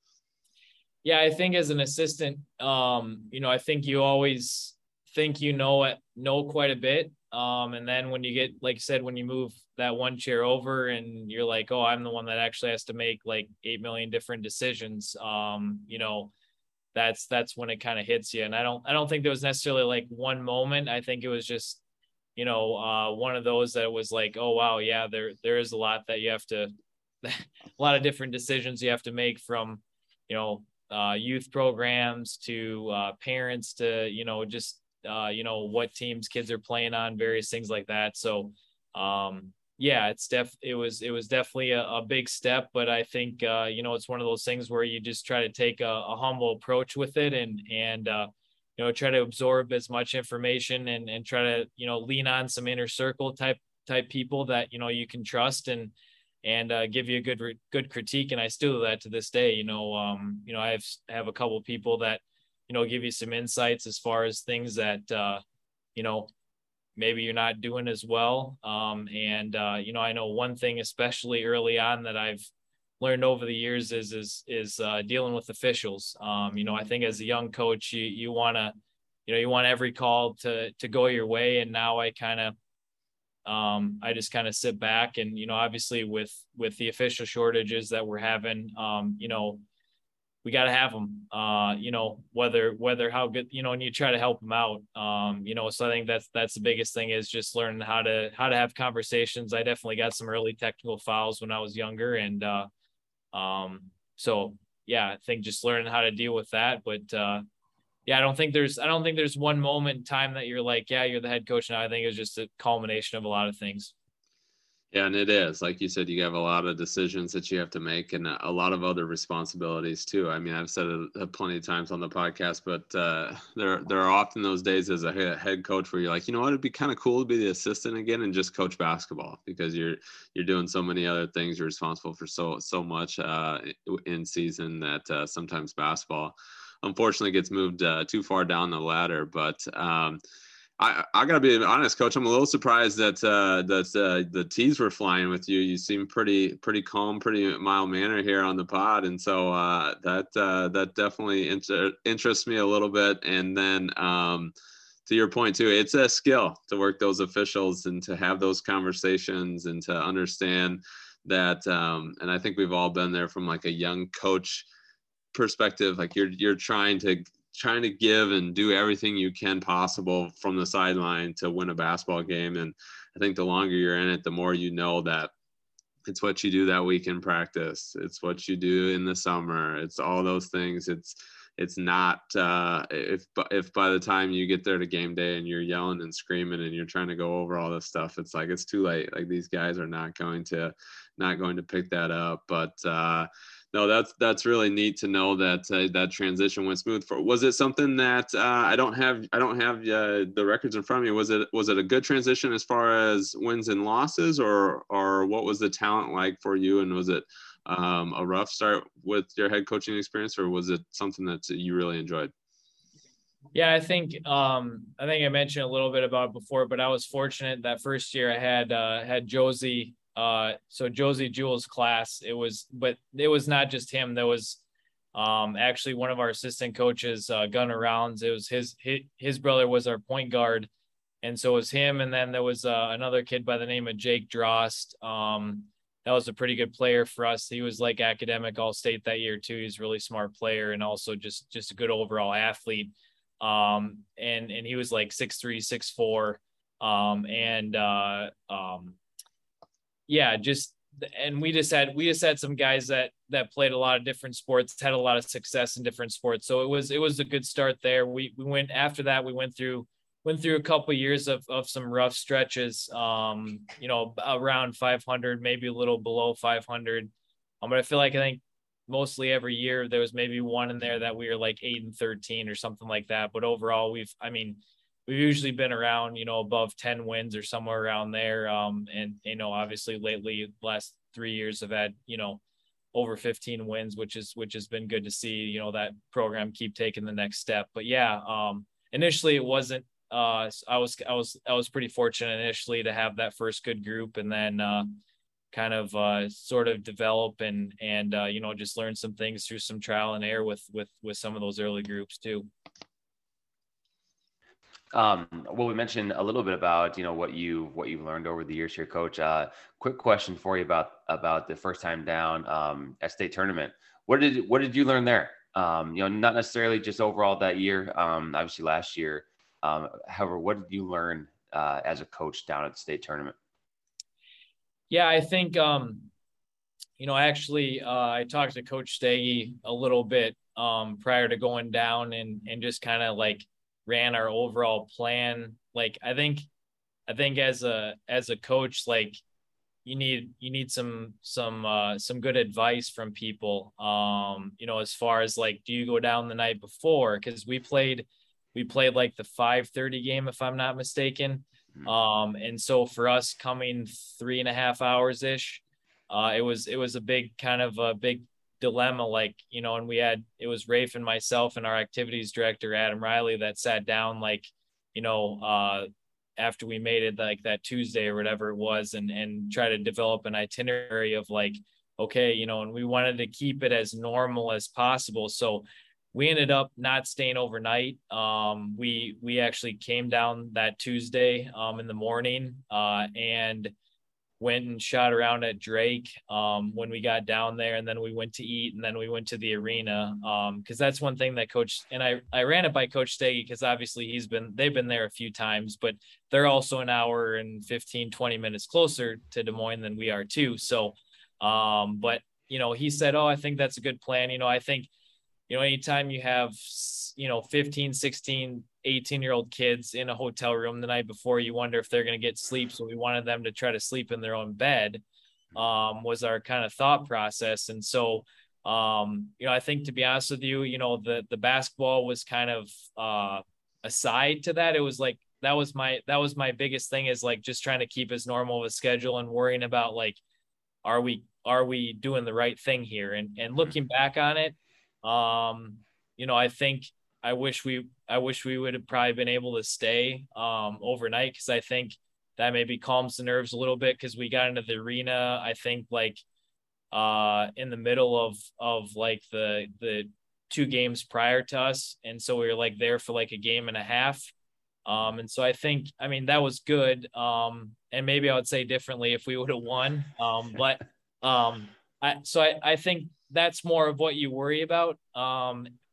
Yeah, I think as an assistant, um, you know, I think you always think you know it know quite a bit. Um, and then when you get, like I said, when you move that one chair over and you're like, oh, I'm the one that actually has to make like eight million different decisions. Um, you know, that's that's when it kind of hits you. And I don't I don't think there was necessarily like one moment. I think it was just, you know, uh, one of those that was like, oh wow, yeah, there there is a lot that you have to, a lot of different decisions you have to make from, you know, uh, youth programs to uh, parents to you know just uh, you know, what teams kids are playing on, various things like that. So, um, yeah, it's def it was it was definitely a, a big step, but I think uh, you know it's one of those things where you just try to take a, a humble approach with it and and uh, you know try to absorb as much information and and try to you know lean on some inner circle type type people that you know you can trust and and uh, give you a good good critique. And I still do that to this day you know um you know I have have a couple people that you know give you some insights as far as things that uh, you know maybe you're not doing as well. Um, and uh, you know i know one thing especially early on that i've learned over the years is is is uh, dealing with officials. Um, you know i think as a young coach you you want to you know you want every call to to go your way. And now i kind of um, I just kind of sit back and you know obviously with with the official shortages that we're having um, you know we got to have them uh you know whether whether how good you know and you try to help them out um you know so i think that's that's the biggest thing is just learning how to how to have conversations. I definitely got some early technical fouls when i was younger and uh um so yeah i think just learning how to deal with that but uh yeah i don't think there's i don't think there's one moment in time that you're like yeah you're the head coach now. I think it's just a culmination of a lot of things yeah, and it is like you said, you have a lot of decisions that you have to make, and a lot of other responsibilities too. I mean, I've said it plenty of times on the podcast, but uh, there there are often those days as a head coach where you're like, you know what, it'd be kind of cool to be the assistant again and just coach basketball because you're you're doing so many other things. You're responsible for so so much uh, in season that uh, sometimes basketball, unfortunately, gets moved uh, too far down the ladder. But um, I, I gotta be honest, coach. I'm a little surprised that uh, that uh, the tees were flying with you. You seem pretty pretty calm, pretty mild manner here on the pod, and so uh, that uh, that definitely inter- interests me a little bit. And then um, to your point too, it's a skill to work those officials and to have those conversations and to understand that. Um, and I think we've all been there from like a young coach perspective. Like you're you're trying to trying to give and do everything you can possible from the sideline to win a basketball game. And I think the longer you're in it, the more you know that it's what you do that week in practice. It's what you do in the summer. It's all those things. It's it's not uh, if if by the time you get there to game day and you're yelling and screaming and you're trying to go over all this stuff, it's like it's too late. Like these guys are not going to not going to pick that up. But uh, no, that's that's really neat to know that uh, that transition went smooth. For was it something that uh, I don't have I don't have uh, the records in front of me. Was it was it a good transition as far as wins and losses, or or what was the talent like for you? And was it um, a rough start with your head coaching experience, or was it something that you really enjoyed? Yeah, I think um, I think I mentioned a little bit about before, but I was fortunate that first year I had uh, had Josie uh, so Josie Jewell's class, it was, but it was not just him. There was um, actually one of our assistant coaches, uh, Gunnar Rounds. It was his, his his brother was our point guard, and so it was him. And then there was uh, another kid by the name of Jake Drost. Um, that was a pretty good player for us. He was like academic all state that year too. He's a really smart player and also just just a good overall athlete. Um, and and he was like six three, six four. Um, and uh, um, yeah, just and we just had we just had some guys that that played a lot of different sports, had a lot of success in different sports. So it was it was a good start there. We we went after that. We went through went through a couple of years of of some rough stretches. Um, you know, around 500, maybe a little below 500. Um, but I feel like I think mostly every year there was maybe one in there that we were like eight and 13 or something like that. But overall, we've I mean we've usually been around, you know, above 10 wins or somewhere around there. Um, and, you know, obviously lately, last three years have had, you know, over 15 wins, which is, which has been good to see, you know, that program keep taking the next step. But yeah, um, initially it wasn't, uh, I was, I was, I was pretty fortunate initially to have that first good group and then, uh, kind of uh, sort of develop and and uh, you know just learn some things through some trial and error with with with some of those early groups too. Um, well, we mentioned a little bit about you know what you what you've learned over the years here, Coach. Uh, quick question for you about about the first time down um, at state tournament. What did what did you learn there? Um, you know, not necessarily just overall that year. Um, obviously, last year. Um, however, what did you learn uh, as a coach down at the state tournament? Yeah, I think um, you know actually uh, I talked to Coach Staggy a little bit um, prior to going down and and just kind of like ran our overall plan. Like I think I think as a as a coach, like you need you need some some uh some good advice from people um you know as far as like do you go down the night before because we played we played like the 5:30 game if i'm not mistaken hmm. um and so for us coming three and a half hours ish uh it was it was a big kind of a big dilemma like you know and we had it was Raef and myself and our activities director adam riley that sat down like you know uh after we made it like that tuesday or whatever it was and and try to develop an itinerary of like okay you know and we wanted to keep it as normal as possible. So we ended up not staying overnight. Um we we actually came down that tuesday um in the morning uh and went and shot around at Drake um, when we got down there, and then we went to eat, and then we went to the arena because um, that's one thing that Coach and I I ran it by Coach Staggy because obviously he's been they've been there a few times, but they're also an hour and 15 20 minutes closer to Des Moines than we are too. So, um, but you know he said, oh, I think that's a good plan. You know, I think you know anytime you have you know 15 16 18 year old kids in a hotel room the night before. You wonder if they're going to get sleep so we wanted them to try to sleep in their own bed um, was our kind of thought process. And so um, you know i think to be honest with you you know the the basketball was kind of uh, aside to that. It was like that was my that was my biggest thing is like just trying to keep as normal of a schedule and worrying about like are we are we doing the right thing here? And and looking back on it um you know i think I wish we I wish we would have probably been able to stay um, overnight because I think that maybe calms the nerves a little bit because we got into the arena. I think like uh, in the middle of of like the the two games prior to us, and so we were like there for like a game and a half. Um, and so I think I mean that was good. Um, and maybe I would say differently if we would have won. Um, but um, I so I I think that's more of what you worry about.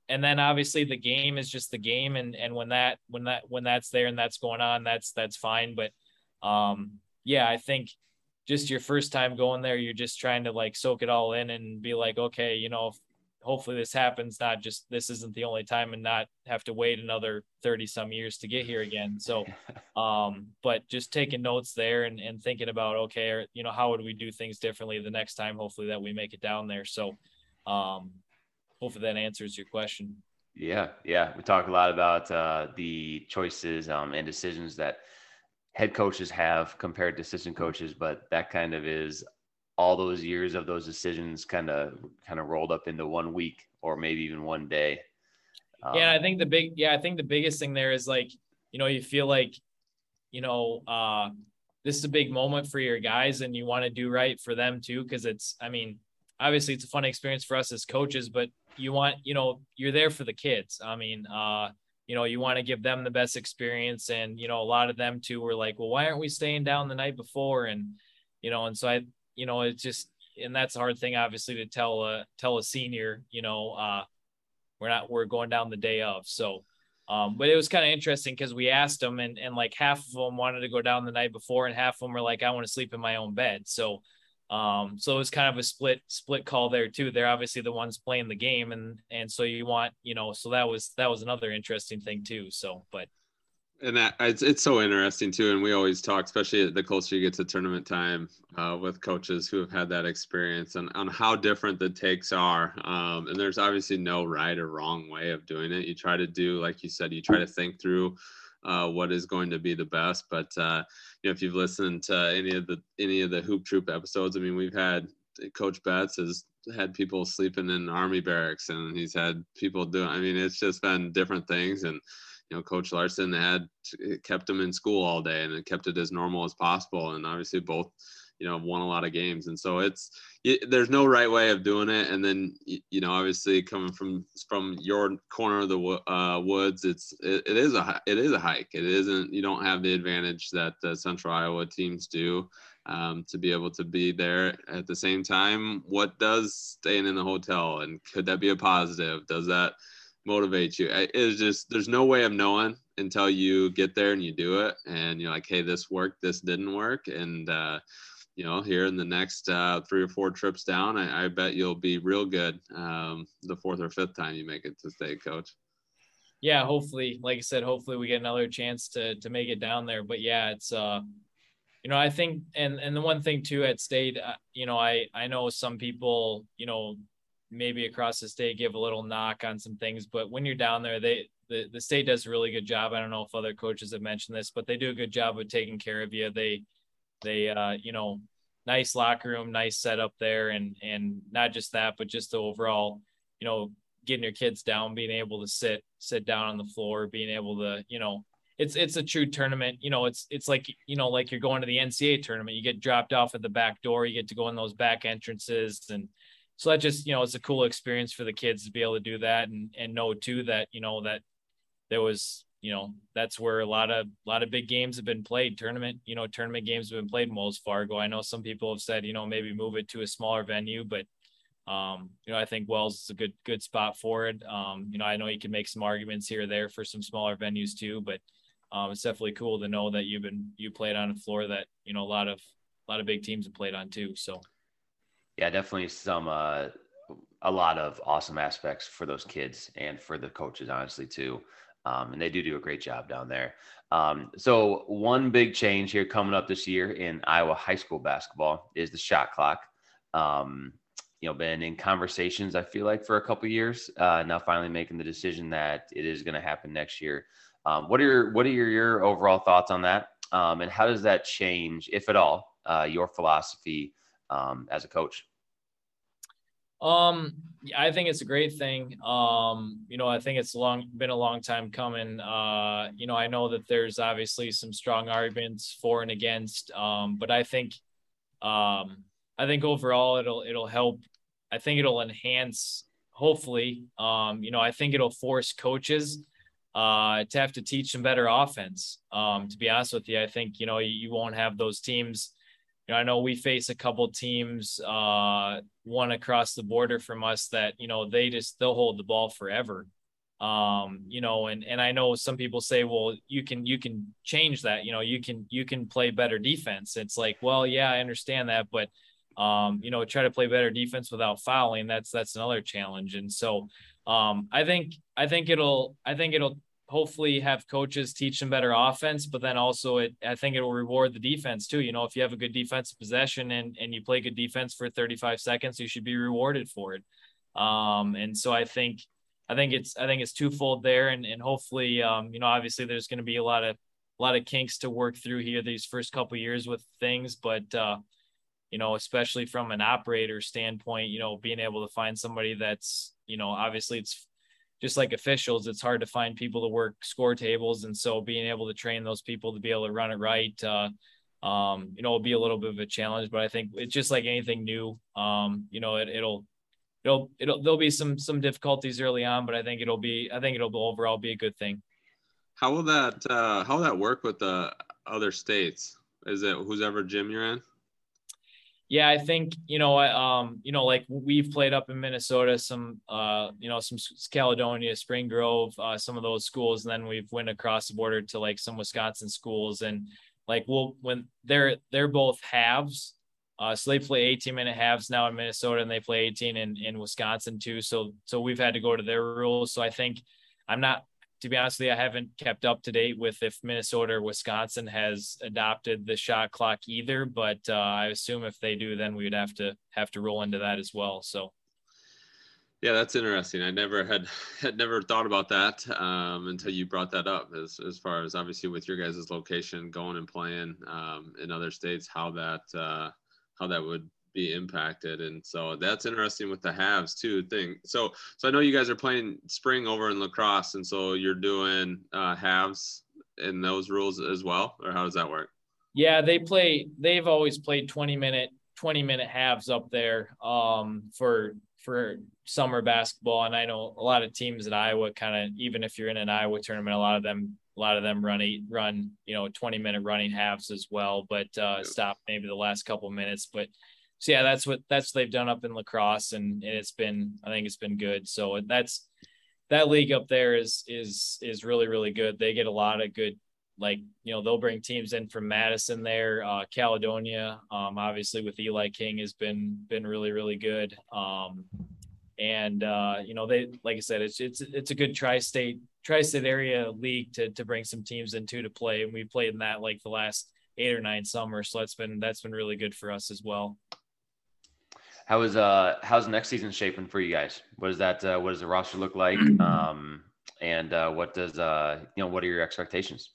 And then obviously the game is just the game and and when that when that when that's there and that's going on that's that's fine. But um yeah i think just your first time going there you're just trying to like soak it all in and be like okay you know hopefully this happens not just this isn't the only time and not have to wait another 30 some years to get here again. So um but just taking notes there and, and thinking about okay or, you know how would we do things differently the next time hopefully that we make it down there. So um hopefully that answers your question. Yeah, yeah. We talk a lot about uh, the choices um, and decisions that head coaches have compared to assistant coaches, but that kind of is all those years of those decisions kind of kind of rolled up into one week or maybe even one day. Um, yeah, I think the big yeah, I think the biggest thing there is like you know you feel like you know uh, this is a big moment for your guys and you want to do right for them too because it's I mean obviously it's a fun experience for us as coaches, but you want, you know, you're there for the kids. I mean, uh, you know, you want to give them the best experience. And, you know, a lot of them too were like, well, why aren't we staying down the night before? And, you know, and so I, you know, it's just, and that's a hard thing, obviously, to tell a, tell a senior, you know, uh, we're not, we're going down the day of. So, um, but it was kind of interesting because we asked them and, and like half of them wanted to go down the night before and half of them were like, I want to sleep in my own bed. So, um, so it was kind of a split split call there too. They're obviously the ones playing the game, and and so you want you know, so that was that was another interesting thing too. So, but and that it's it's so interesting too, and we always talk, especially the closer you get to tournament time, uh, with coaches who have had that experience and on how different the takes are. Um, and there's obviously no right or wrong way of doing it. You try to do, like you said, you try to think through uh, what is going to be the best. But uh, you know, if you've listened to any of the any of the Hoop Troop episodes, I mean, we've had Coach Betts has had people sleeping in army barracks, and he's had people doing. I mean, it's just been different things, and you know, Coach Larson had kept them in school all day and kept it as normal as possible, and obviously both you know won a lot of games. And so it's it, there's no right way of doing it. And then you know obviously coming from from your corner of the uh, woods it's it, it is a it is a hike. It isn't you don't have the advantage that central iowa teams do um, to be able to be there. At the same time what does staying in the hotel and could that be a positive? Does that motivate you? It's just there's no way of knowing until you get there and you do it. And you're like hey this worked this didn't work. And uh, you know, here in the next uh, three or four trips down, I, I bet you'll be real good um, the fourth or fifth time you make it to state, coach. Yeah, hopefully, like I said, hopefully we get another chance to to make it down there. But yeah, it's uh, you know, I think, and and the one thing too at state, uh, you know, I I know some people, you know, maybe across the state give a little knock on some things, but when you're down there, they the, the state does a really good job. I don't know if other coaches have mentioned this, but they do a good job of taking care of you. They they, uh, you know, nice locker room, nice setup there, and and not just that, but just the overall, you know, getting your kids down, being able to sit sit down on the floor, being able to, you know, it's it's a true tournament. You know, it's it's like you know, like you're going to the NCAA tournament. You get dropped off at the back door. You get to go in those back entrances, and so that just you know, it's a cool experience for the kids to be able to do that and and know too that you know that there was you know that's where a lot of a lot of big games have been played. Tournament you know tournament games have been played in wells fargo. I know some people have said you know maybe move it to a smaller venue but um, you know i think wells is a good good spot for it. Um, you know i know you can make some arguments here or there for some smaller venues too but um, it's definitely cool to know that you've been you played on a floor that you know a lot of a lot of big teams have played on too so. Yeah definitely some uh a lot of awesome aspects for those kids and for the coaches honestly too um, and they do do a great job down there. Um, so one big change here coming up this year in Iowa high school basketball is the shot clock. Um, you know, been in conversations I feel like for a couple years. Uh, now finally making the decision that it is going to happen next year. Um, what are your what are your, your overall thoughts on that? Um, and how does that change, if at all, uh, your philosophy um, as a coach? Um, I think it's a great thing. Um, you know, I think it's long been a long time coming. Uh, you know, I know that there's obviously some strong arguments for and against. Um, but I think, um, I think overall it'll it'll help. I think it'll enhance. Hopefully, um, you know, I think it'll force coaches uh, to have to teach some better offense. Um, to be honest with you, I think you know you, you won't have those teams you know, I know we face a couple teams, uh, one across the border from us that, you know, they just, they'll hold the ball forever. Um, you know, and, and I know some people say, well, you can, you can change that, you know, you can, you can play better defense. It's like, well, yeah, I understand that, but, um, you know, try to play better defense without fouling. That's, that's another challenge. And so, um, I think, I think it'll, I think it'll hopefully have coaches teach them better offense, but then also it I think it will reward the defense too. You know, if you have a good defensive possession and and you play good defense for 35 seconds, you should be rewarded for it. Um, and so I think I think it's I think it's twofold there, and and hopefully um, you know obviously there's going to be a lot of a lot of kinks to work through here these first couple years with things, but uh, you know especially from an operator standpoint, you know being able to find somebody that's you know obviously it's just like officials, it's hard to find people to work score tables. And so being able to train those people to be able to run it right, uh, um, you know, will be a little bit of a challenge, but I think it's just like anything new. Um, you know, it, it'll, it'll, it'll, there'll be some, some difficulties early on, but I think it'll be, I think it'll overall be a good thing. How will that, uh, how will that work with the other states? Is it who's ever gym you're in? Yeah, I think you know, um, you know, like we've played up in Minnesota, some, uh, you know, some Caledonia, Spring Grove, uh, some of those schools, and then we've went across the border to like some Wisconsin schools, and like we'll when they're they're both halves, uh, so they play 18 minute halves now in Minnesota, and they play 18 in in Wisconsin too. So so we've had to go to their rules. So I think I'm not to be honest with you, I haven't kept up to date with if Minnesota or Wisconsin has adopted the shot clock either. But uh, I assume if they do, then we would have to have to roll into that as well. So. Yeah, that's interesting. I never had had never thought about that um, until you brought that up. As as far as obviously with your guys' location, going and playing um, in other states, how that uh, how that would be impacted, and so that's interesting with the halves too. Thing. So so I know you guys are playing spring over in La Crosse, and so you're doing uh, halves in those rules as well, or how does that work? Yeah, they play. They've always played twenty minute 20 minute halves up there um, for for summer basketball. And I know a lot of teams in Iowa kind of, even if you're in an Iowa tournament, a lot of them, a lot of them run eight, run, you know, 20 minute running halves as well, but uh, stop maybe the last couple minutes. But so yeah, that's what, that's what they've done up in La Crosse, and, and it's been, I think it's been good. So that's, that league up there is, is, is really, really good. They get a lot of good like you know they'll bring teams in from Madison there, uh, Caledonia. Um, obviously with Eli King has been been really really good. Um, and uh, you know they like I said it's it's it's a good tri-state tri-state area league to to bring some teams into to play, and we played in that like the last eight or nine summers, so that's been that's been really good for us as well. How is uh how's next season shaping for you guys? What does that uh, what does the roster look like? Um, and uh, what does uh you know what are your expectations?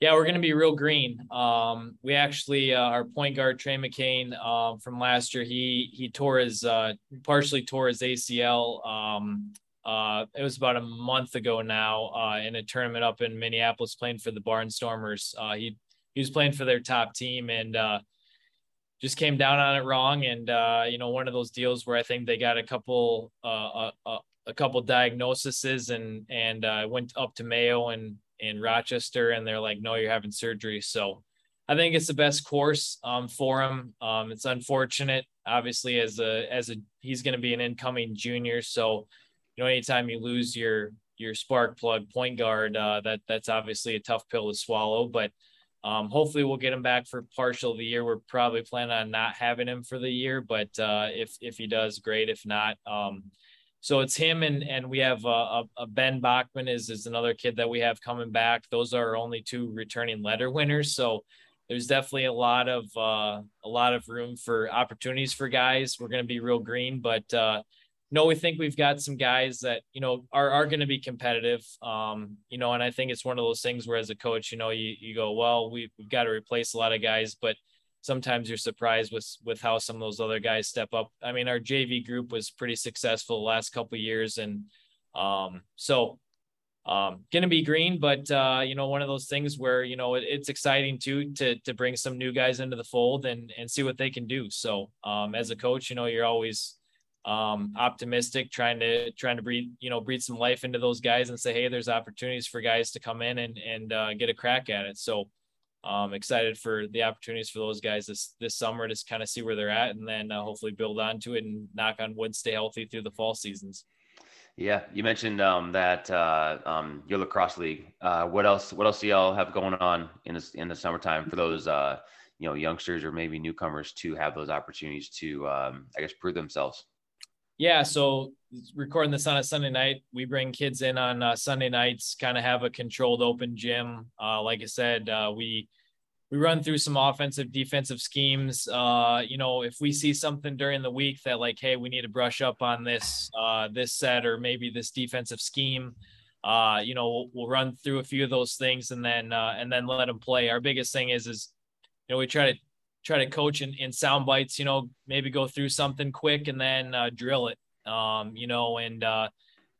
Yeah, we're going to be real green. Um, we actually, uh, our point guard Trey McCain uh, from last year, he he tore his uh, partially tore his ACL. Um, uh, it was about a month ago now uh, in a tournament up in Minneapolis, playing for the Barnstormers. Uh, he he was playing for their top team and just came down on it wrong. And you know, one of those deals where I think they got a couple a, a couple diagnoses and and went up to Mayo and in Rochester, and they're like, "No, you're having surgery." So, I think it's the best course um, for him. Um, it's unfortunate, obviously, as a as a he's going to be an incoming junior. So, you know, anytime you lose your your spark plug point guard, uh, that that's obviously a tough pill to swallow. But um, hopefully, we'll get him back for partial of the year. We're probably planning on not having him for the year, but uh, if if he does, great. If not, um, so it's him and and we have uh, a, Ben Bachman is is another kid that we have coming back. Those are our only two returning letter winners. So there's definitely a lot of uh, a lot of room for opportunities for guys. We're going to be real green, but uh, no, we think we've got some guys that you know are are going to be competitive. Um, you know, and I think it's one of those things where as a coach, you know, you you go, well, we we've got to replace a lot of guys, but sometimes you're surprised with with how some of those other guys step up. I mean, our JV group was pretty successful the last couple years, and um, so um, gonna be green, but uh, you know, one of those things where you know it, it's exciting too to to bring some new guys into the fold and and see what they can do. So um, as a coach, you know, you're always um, optimistic, trying to trying to breathe you know breathe some life into those guys and say, hey, there's opportunities for guys to come in and and uh, get a crack at it. So um, excited for the opportunities for those guys this this summer to kind of see where they're at, and then uh, hopefully build onto it and knock on wood, stay healthy through the fall seasons. Yeah, you mentioned um, that uh, um, your La Crosse league. Uh, what else? What else do y'all have going on in this in the summertime for those uh, you know youngsters or maybe newcomers to have those opportunities to um, I guess prove themselves? Yeah, so recording this on a Sunday night, we bring kids in on uh, Sunday nights, kind of have a controlled open gym. Uh, like I said, uh, we we run through some offensive, defensive schemes. Uh, you know, if we see something during the week that like, hey, we need to brush up on this uh, this set or maybe this defensive scheme, uh, you know, we'll, we'll, run through a few of those things and then and then let them play. Our biggest thing is is you know we try to try to coach in, in sound bites, you know, maybe go through something quick and then uh, drill it, um, you know, and, uh,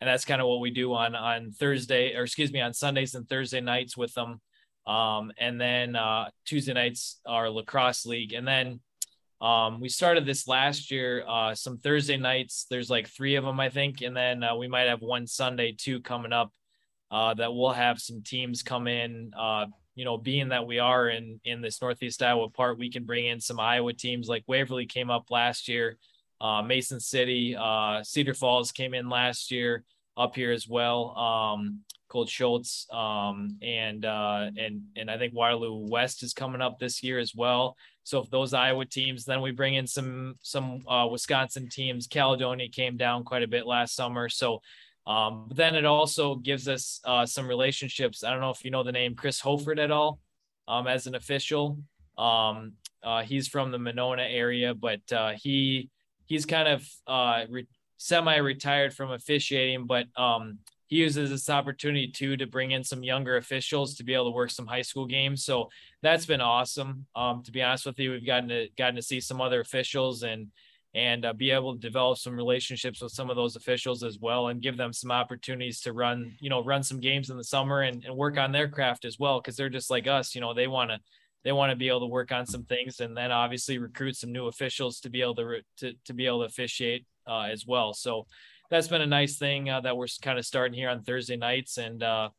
and that's kind of what we do on, on Thursday or excuse me, on Sundays and Thursday nights with them. Um, and then uh, Tuesday nights our La Crosse league. And then um, we started this last year, uh, some Thursday nights, there's like three of them, I think. And then uh, we might have one Sunday too coming up uh, that we'll have some teams come in, uh, you know, being that we are in in this Northeast Iowa part, we can bring in some Iowa teams like Waverly came up last year, uh, Mason City, uh, Cedar Falls came in last year up here as well. Um, Colt Schultz, um, and uh, and and I think Waterloo West is coming up this year as well. So if those Iowa teams, then we bring in some some uh, Wisconsin teams. Caledonia came down quite a bit last summer, so um, but then it also gives us uh, some relationships. I don't know if you know the name Chris Hoford at all um, as an official. Um, uh, he's from the Monona area, but uh, he he's kind of uh, re- semi-retired from officiating, but um, he uses this opportunity too to bring in some younger officials to be able to work some high school games. So that's been awesome. Um, to be honest with you, we've gotten to gotten to see some other officials and and uh, be able to develop some relationships with some of those officials as well and give them some opportunities to run you know run some games in the summer and, and work on their craft as well because they're just like us you know they want to they want to be able to work on some things and then obviously recruit some new officials to be able to to, to be able to officiate uh, as well. So that's been a nice thing uh, that we're kind of starting here on thursday nights and uh,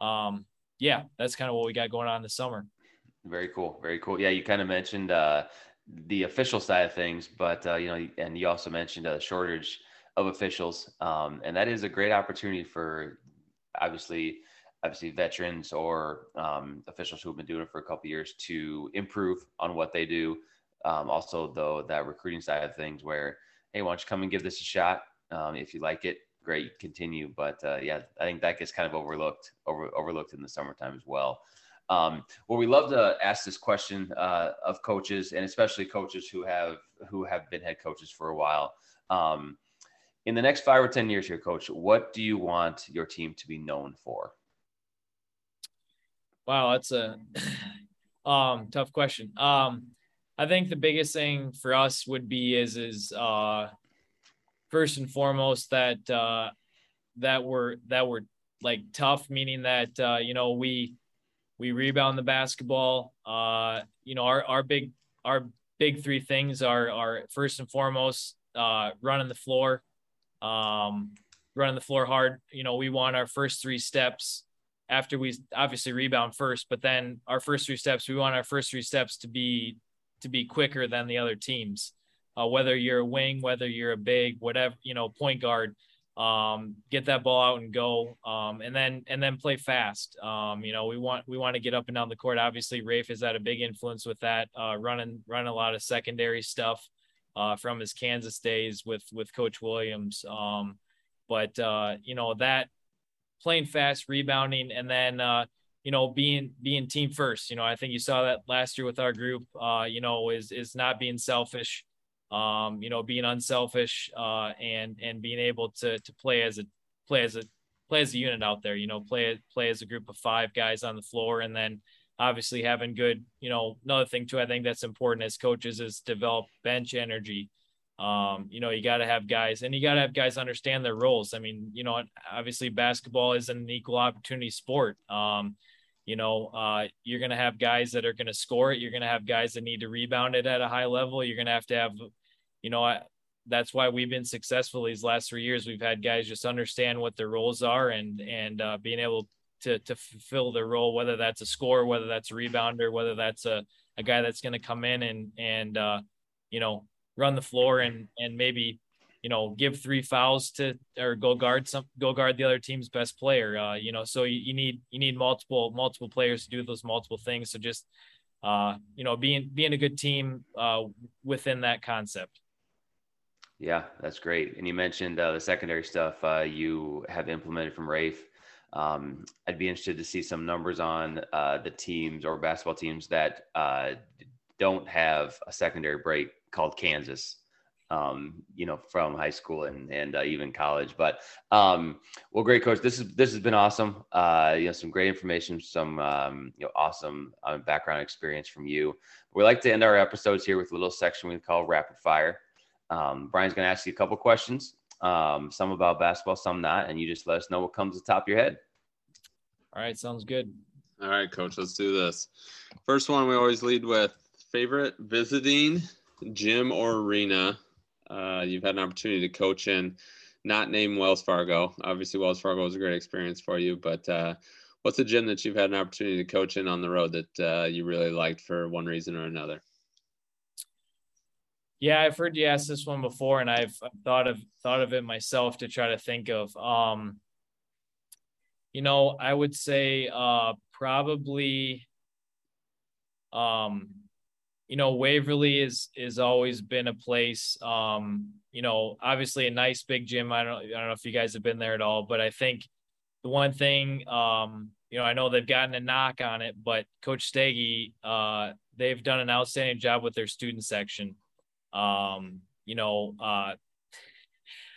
um, yeah that's kind of what we got going on this summer. Very cool very cool. Yeah you kind of mentioned uh, the official side of things, but uh, you know, and you also mentioned a shortage of officials, um, and that is a great opportunity for obviously, obviously veterans or um, officials who've been doing it for a couple years to improve on what they do. Um, also, though, that recruiting side of things, where hey, why don't you come and give this a shot? Um, if you like it, great, continue. But uh, yeah, I think that gets kind of overlooked, over, overlooked in the summertime as well. Um, well, we love to ask this question uh, of coaches, and especially coaches who have who have been head coaches for a while. Um, in the next five or ten years, here, coach, what do you want your team to be known for? Wow, that's a um, tough question. Um, I think the biggest thing for us would be is is uh, first and foremost that uh, that we're that we're like tough, meaning that uh, you know we we rebound the basketball. Uh, you know, our our big our big three things are are first and foremost uh, running the floor, um, running the floor hard. You know, we want our first three steps after we obviously rebound first, but then our first three steps, we want our first three steps to be to be quicker than the other teams. Uh, whether you're a wing, whether you're a big, whatever you know, point guard, um, get that ball out and go, um, and then and then play fast. Um, you know, we want we want to get up and down the court. Obviously, Raef has had a big influence with that, uh, running running a lot of secondary stuff uh, from his Kansas days with with Coach Williams. Um, but uh, you know that playing fast, rebounding, and then uh, you know being being team first. You know, I think you saw that last year with our group. Uh, you know, is is not being selfish um, you know, being unselfish uh, and and being able to to play as a play as a play as a unit out there. You know, play play as a group of five guys on the floor, and then obviously having good. You know, another thing too, I think that's important as coaches is develop bench energy. Um, you know, you got to have guys, and you got to have guys understand their roles. I mean, you know, obviously basketball is an equal opportunity sport. Um, you know, uh, you're going to have guys that are going to score it. You're going to have guys that need to rebound it at a high level. You're going to have to have you know, I, that's why we've been successful these last three years. We've had guys just understand what their roles are and and uh, being able to to fulfill their role, whether that's a scorer, whether that's a rebounder, whether that's a, a guy that's going to come in and and uh, you know run the floor and and maybe you know give three fouls to or go guard some go guard the other team's best player. Uh, you know, so you, you need you need multiple multiple players to do those multiple things. So just uh, you know being being a good team uh, within that concept. Yeah, that's great. And you mentioned uh, the secondary stuff uh, you have implemented from Raef. Um, I'd be interested to see some numbers on uh, the teams or basketball teams that uh, don't have a secondary break called Kansas. Um, you know, from high school and and uh, even college. But um, well, great coach. This is this has been awesome. Uh, you know, some great information, some um, you know, awesome background experience from you. We like to end our episodes here with a little section we call rapid fire. Um, Brian's going to ask you a couple questions, um, some about basketball, some not, and you just let us know what comes to the top of your head. All right, sounds good. All right, coach, let's do this. First one, we always lead with favorite visiting gym or arena uh, you've had an opportunity to coach in, not name Wells Fargo. Obviously, Wells Fargo was a great experience for you, but uh, what's a gym that you've had an opportunity to coach in on the road that uh, you really liked for one reason or another? Yeah, I've heard you ask this one before, and I've thought of thought of it myself to try to think of. Um, you know, I would say uh, probably, um, you know, Waverly is is always been a place. Um, you know, obviously a nice big gym. I don't I don't know if you guys have been there at all, but I think the one thing, um, you know, I know they've gotten a knock on it, but Coach Stege, uh, they've done an outstanding job with their student section. Um, you know, uh,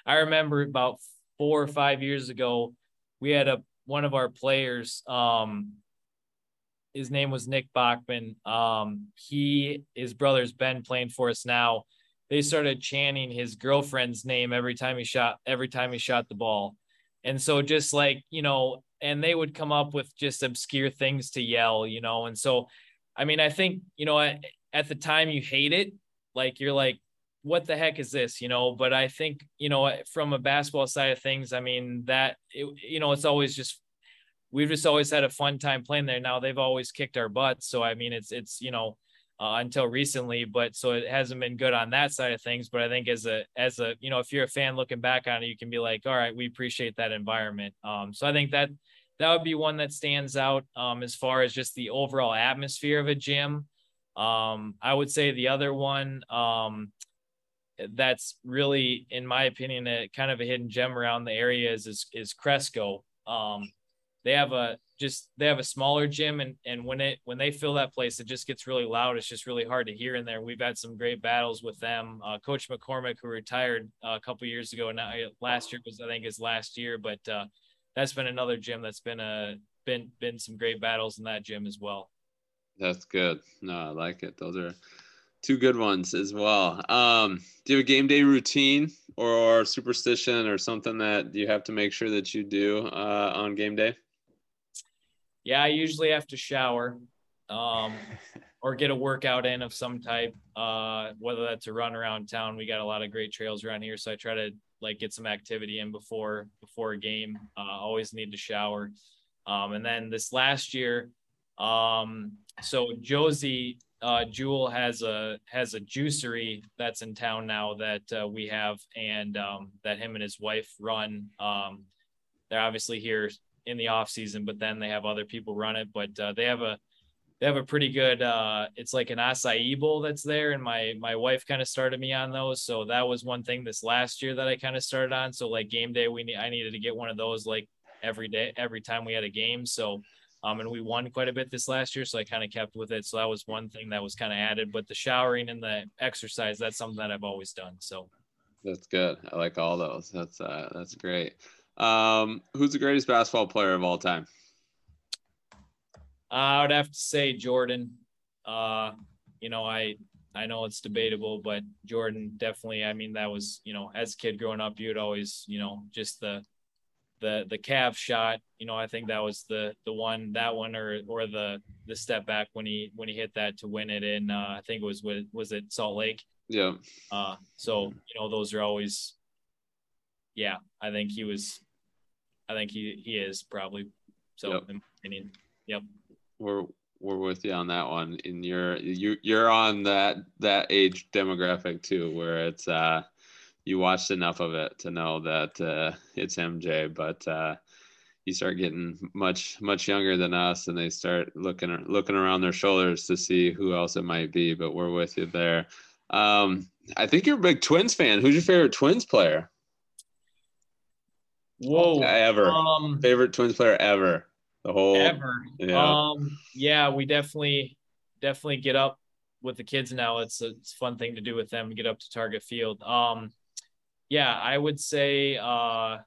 I remember about four or five years ago, we had a one of our players. Um, his name was Nick Bachman. Um, he his brother's been playing for us now. They started chanting his girlfriend's name every time he shot every time he shot the ball. And so just like, you know, and they would come up with just obscure things to yell, you know. And so I mean, I think, you know, at, at the time you hate it, like you're like, what the heck is this, you know? But I think, you know, from a basketball side of things, I mean, that, it, you know, it's always just, we've just always had a fun time playing there. Now they've always kicked our butts. So, I mean, it's, it's, you know, uh, until recently, but so it hasn't been good on that side of things. But I think as a, as a, you know, if you're a fan looking back on it, you can be like, all right, we appreciate that environment. Um, so I think that, that would be one that stands out um, as far as just the overall atmosphere of a gym. Um, I would say the other one um, that's really, in my opinion, a kind of a hidden gem around the area is is, is Cresco. Um, they have a just they have a smaller gym and and when it when they fill that place it just gets really loud it's just really hard to hear in there we've had some great battles with them uh, coach mccormick who retired uh, a couple years ago and now last year was i think his last year but uh, that's been another gym that's been a been been some great battles in that gym as well. That's good. No, I like it. Those are two good ones as well. Um, do you have a game day routine or superstition or something that you have to make sure that you do uh, on game day? Yeah, I usually have to shower um, or get a workout in of some type, uh, whether that's a run around town. We got a lot of great trails around here, so I try to like get some activity in before before a game. Uh, always need to shower. Um, and then this last year, um, so Josie uh, Jewel has a has a juicery that's in town now that uh, we have, and um, that him and his wife run. Um, they're obviously here in the off season, but then they have other people run it. But uh, they have a they have a pretty good uh it's like an acai bowl that's there and my my wife kind of started me on those so that was one thing this last year that i kind of started on so like game day we need i needed to get one of those like every day every time we had a game so um and we won quite a bit this last year so i kind of kept with it. So that was one thing that was kind of added but the showering and the exercise that's something that i've always done so. That's good. I like all those. That's uh that's great. Um who's the greatest basketball player of all time? I would have to say Jordan. Uh, you know, I I know it's debatable, but Jordan definitely. I mean, that was you know, as a kid growing up, you'd always you know just the the the calf shot. You know, I think that was the the one that one or or the the step back when he when he hit that to win it in. Uh, I think it was with was it Salt Lake. Yeah. Uh, so you know, those are always. Yeah, I think he was. I think he he is probably. So yep. in my opinion, yep we're we're with you on that one. And you're you you're on that that age demographic too, where it's uh you watched enough of it to know that uh, it's MJ, but uh, you start getting much much younger than us, and they start looking looking around their shoulders to see who else it might be. But we're with you there. Um, I think you're a big Twins fan. Who's your favorite Twins player? Whoa! Ever um, favorite Twins player ever? the whole ever. Yeah. Um, yeah, we definitely definitely get up with the kids now. It's a, it's a fun thing to do with them. Get up to Target Field. Um, yeah, I would say uh,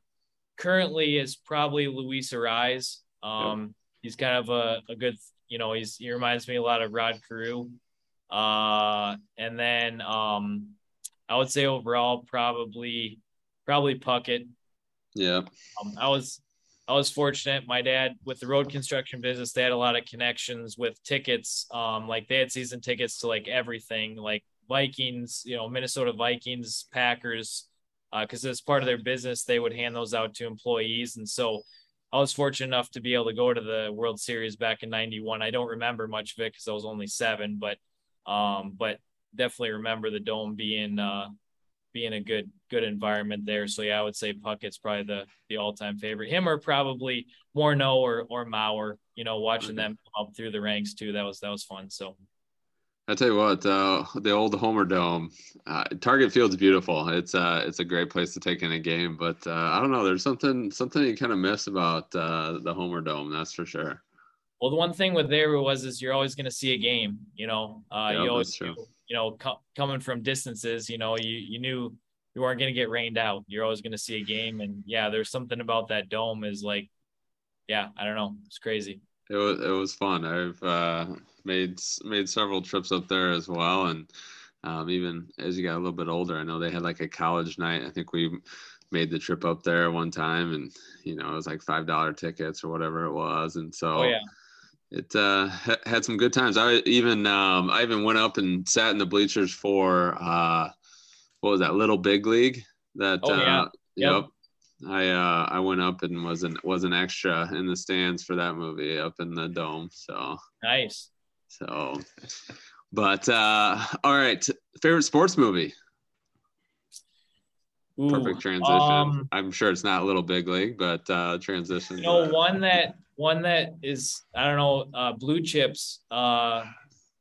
currently is probably Luis Arraez. Um, yep. he's kind of a, a good, you know, he's he reminds me a lot of Rod Carew. Uh, and then um, I would say overall probably probably Puckett. Yeah. Um, I was I was fortunate. My dad, with the road construction business, they had a lot of connections with tickets. Um, like they had season tickets to like everything, like Vikings, you know, Minnesota Vikings, Packers, because uh, as part of their business, they would hand those out to employees. And so I was fortunate enough to be able to go to the World Series back in '91. I don't remember much of it because I was only seven, but um, but definitely remember the dome being uh, being a good good environment there. So yeah, I would say Puckett's probably the the all time favorite. Him or probably Morneau or or Mauer. You know, watching them come up through the ranks too. That was that was fun. So. I tell you what, uh, the old Homer Dome, uh, Target Field's beautiful. It's uh, it's a great place to take in a game, but uh, I don't know. There's something something you kind of miss about uh, the Homer Dome. That's for sure. Well, the one thing with there was is you're always going to see a game. You know, uh, you always you know, co- coming from distances, you know, you, you knew you weren't going to get rained out. You're always going to see a game. And yeah, there's something about that dome is like, yeah, I don't know. It's crazy. It was, it was fun. I've uh, made, made several trips up there as well. And um, even as you got a little bit older, I know they had like a college night. I think we made the trip up there one time and, you know, it was like $5 tickets or whatever it was. And so, oh, yeah it uh, had some good times. I even um, I even went up and sat in the bleachers for uh, what was that Little Big League? That oh, yeah. uh, yep. yep. I uh, I went up and was an was an extra in the stands for that movie up in the dome. So nice. So, but uh, all right, favorite sports movie. Ooh, Perfect transition. Um, I'm sure it's not Little Big League, but uh, transition. You know, one that one that is I don't know, uh, Blue Chips uh,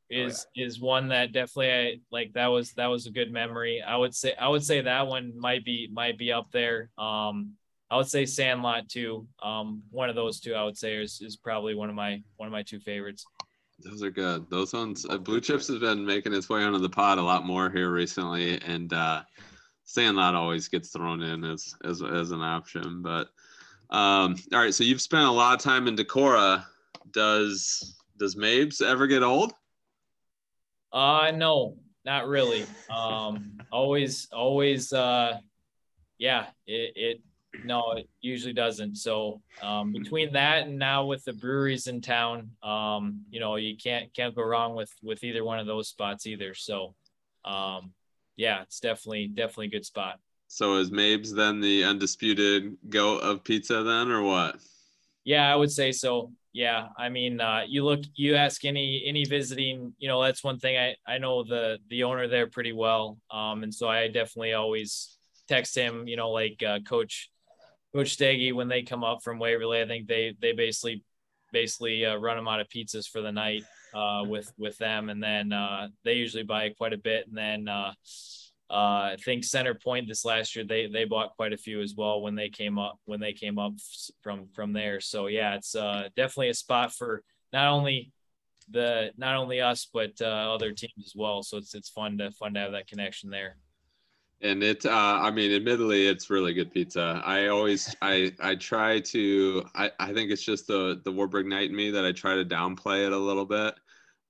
is oh, yeah. is one that definitely I, like that was that was a good memory. I would say I would say that one might be might be up there. Um, I would say Sandlot too. Um, one of those two I would say is, is probably one of my one of my two favorites. Those are good. Those ones, uh, Blue Chips has been making its way onto the pod a lot more here recently, and uh, Sandlot always gets thrown in as as as an option. But um, all right, so you've spent a lot of time in Decorah. Does does Mabe's ever get old? Uh no, not really. Um, always, always, uh, yeah, it, it no, it usually doesn't. So um, between that and now with the breweries in town, um, you know, you can't can't go wrong with with either one of those spots either. So, um, yeah, it's definitely definitely a good spot. So is Mabe's then the undisputed goat of pizza then, or what? Yeah, I would say so. Yeah, I mean, uh, you look, you ask any any visiting, you know, that's one thing I I know the the owner there pretty well, um, and so I definitely always text him, you know, like uh, Coach Coach Steggy when they come up from Waverly. I think they they basically basically uh, run them out of pizzas for the night uh, with with them, and then uh, they usually buy quite a bit, and then uh, uh, I think Center Point this last year they they bought quite a few as well when they came up when they came up from from there. So yeah, it's uh, definitely a spot for not only the not only us but other teams as well. So it's it's fun to fun to have that connection there. And it, uh, I mean, admittedly, it's really good pizza. I always, I, I try to, I, I think it's just the the Wartburg Knight in me that I try to downplay it a little bit.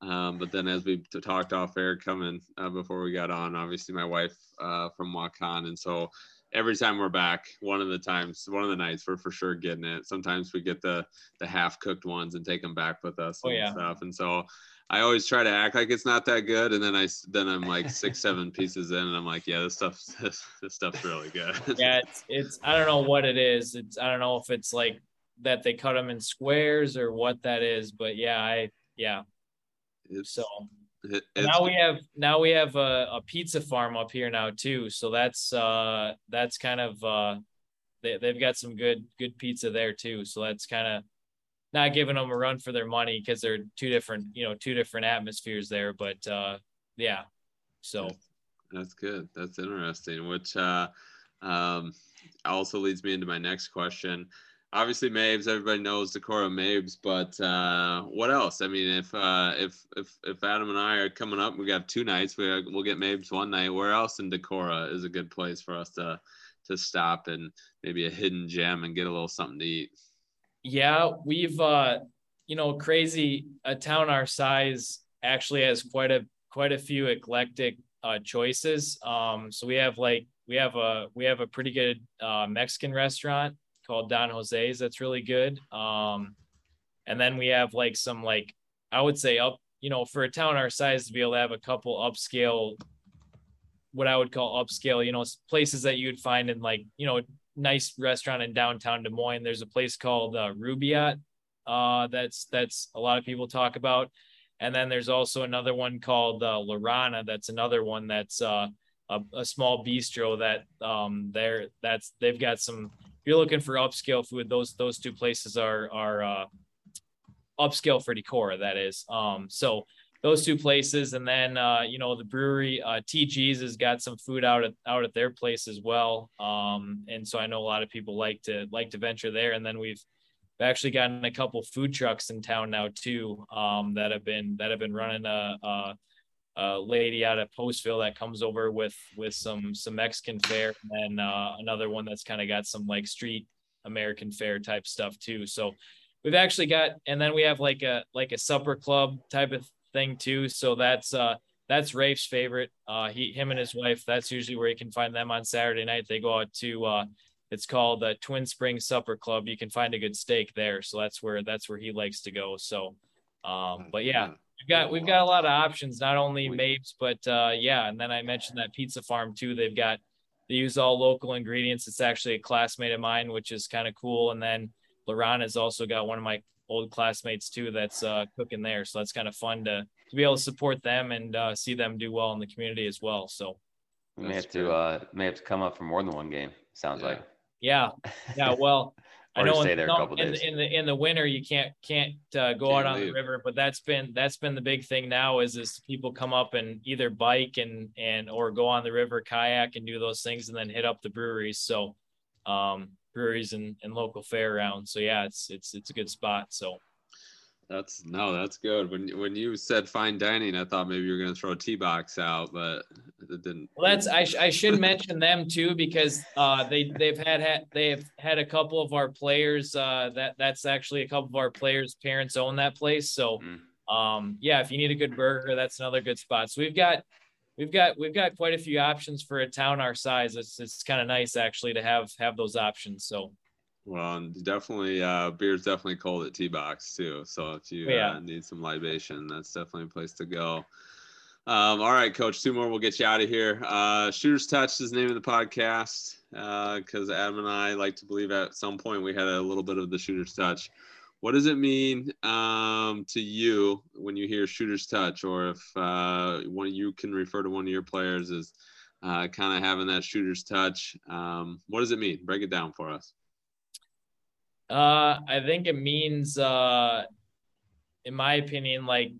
Um, but then as we talked off air coming uh, before we got on, obviously my wife uh, from Waukon. And so every time we're back, one of the times, one of the nights we're for sure getting it. Sometimes we get the, the half cooked ones and take them back with us oh, and yeah. stuff. And so I always try to act like it's not that good. And then I, then I'm like six, seven pieces in and I'm like, yeah, this stuff, this, this stuff's really good. yeah. It's, it's, I don't know what it is. It's, I don't know if it's like that they cut them in squares or what that is, but yeah, I, yeah, it's, so it, now we have now we have a, a, pizza farm up here now too. So that's uh that's kind of uh they they've got some good good pizza there too. So that's kind of not giving them a run for their money because they're two different you know two different atmospheres there. But uh yeah, so that's good. That's interesting. Which uh um also leads me into my next question obviously Mabe's, everybody knows Decorah Mabe's, but uh, what else? I mean, if uh, if if if Adam and I are coming up, we got two nights. We we'll get Mabe's one night. Where else in Decorah is a good place for us to to stop and maybe a hidden gem and get a little something to eat? Yeah, we've uh, you know, crazy a town our size actually has quite a quite a few eclectic uh, choices. Um, so we have like we have a we have a pretty good uh, Mexican restaurant called Don Jose's that's really good. Um, and then we have like some like I would say up, you know, for a town our size to be able to have a couple upscale, what I would call upscale, you know, places that you would find in like you know nice restaurant in downtown Des Moines. There's a place called uh, Rubaiyat uh, that's that's a lot of people talk about. And then there's also another one called uh, La Rana. That's another one that's uh, a, a small bistro that um, they're that's they've got some If you're looking for upscale food, those those two places are are uh, upscale for Decorah. That is. Um, so those two places, and then uh, you know the brewery uh, TG's has got some food out at out at their place as well. Um, and so I know a lot of people like to like to venture there. And then we've actually gotten a couple food trucks in town now too um, that have been that have been running a, a lady out of Postville that comes over with with some some Mexican fare, and then uh, another one that's kind of got some like street American fare type stuff too. So we've actually got, and then we have like a like a supper club type of thing too. So that's uh that's Raef's favorite. Uh, he him and his wife. That's usually where you can find them on Saturday night. They go out to uh, it's called the Twin Springs Supper Club. You can find a good steak there. So that's where that's where he likes to go. So, um, but yeah, we've got we've got a lot of options. Not only Mabe's, but uh, yeah. And then I mentioned that pizza farm too. They've got they use all local ingredients. It's actually a classmate of mine, which is kind of cool. And then La Rana has also got one of my old classmates too that's uh, cooking there. So that's kind of fun to to be able to support them and uh, see them do well in the community as well. So we may have to uh, may have to come up for more than one game. Sounds yeah. like. Yeah. Yeah. Well, I know stay in, there a couple in, days. in the in the winter you can't can't uh, go Can't out on leave. the river, but that's been that's been the big thing now is is people come up and either bike and and or go on the river kayak and do those things and then hit up the breweries. So um breweries and, and local fair around. So yeah, it's it's it's a good spot. So That's no, that's good. When when you said fine dining, I thought maybe you were gonna throw a tea box out, but it didn't. Well, that's I, sh- I should mention them too because uh, they they've had, had they've had a couple of our players uh, that that's actually a couple of our players' parents own that place. So um, yeah, if you need a good burger, that's another good spot. So we've got we've got we've got quite a few options for a town our size. It's it's kind of nice actually to have have those options. So Well, definitely, uh, beer's definitely cold at T Box too. So if you Yeah. uh, need some libation, that's definitely a place to go. Um, all right, Coach. Two more, we'll get you out of here. Uh, Shooters Touch is the name of the podcast because Adam and I like to believe at some point we had a little bit of the Shooters Touch. What does it mean um, to you when you hear Shooters Touch, or if uh, one you can refer to one of your players as uh, kind of having that Shooters Touch? Um, what does it mean? Break it down for us. Uh, I think it means, uh, in my opinion, like,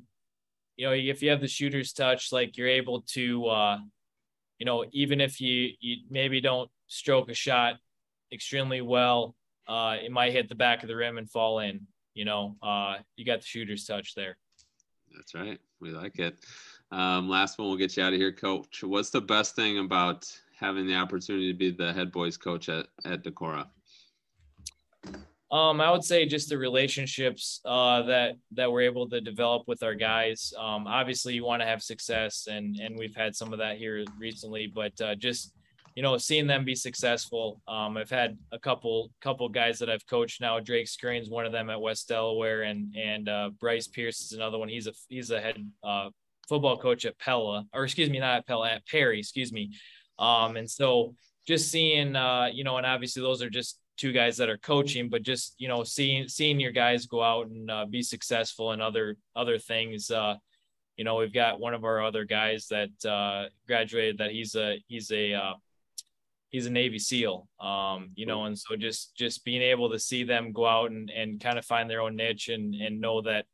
you know, if you have the shooter's touch, like you're able to, uh, you know, even if you, you maybe don't stroke a shot extremely well, uh, it might hit the back of the rim and fall in, you know, uh, you got the shooter's touch there. That's right. We like it. Um, last one, we'll get you out of here, Coach. What's the best thing about having the opportunity to be the head boys coach at, at Decorah? Um, I would say just the relationships uh, that that we're able to develop with our guys. Um, obviously, you want to have success, and and we've had some of that here recently. But uh, just you know, seeing them be successful. Um, I've had a couple couple guys that I've coached now. Drake Screen's one of them at West Delaware, and and uh, Bryce Pierce is another one. He's a he's a head uh, football coach at Pella, or excuse me, not at Pella, at Perry, excuse me. Um, and so just seeing, uh, you know, and obviously those are just two guys that are coaching, but just you know, seeing seeing your guys go out and uh, be successful in other other things. Uh, you know, we've got one of our other guys that uh, graduated. That he's a he's a uh, he's a Navy SEAL. Um, you know, and so just just being able to see them go out and and kind of find their own niche and and know that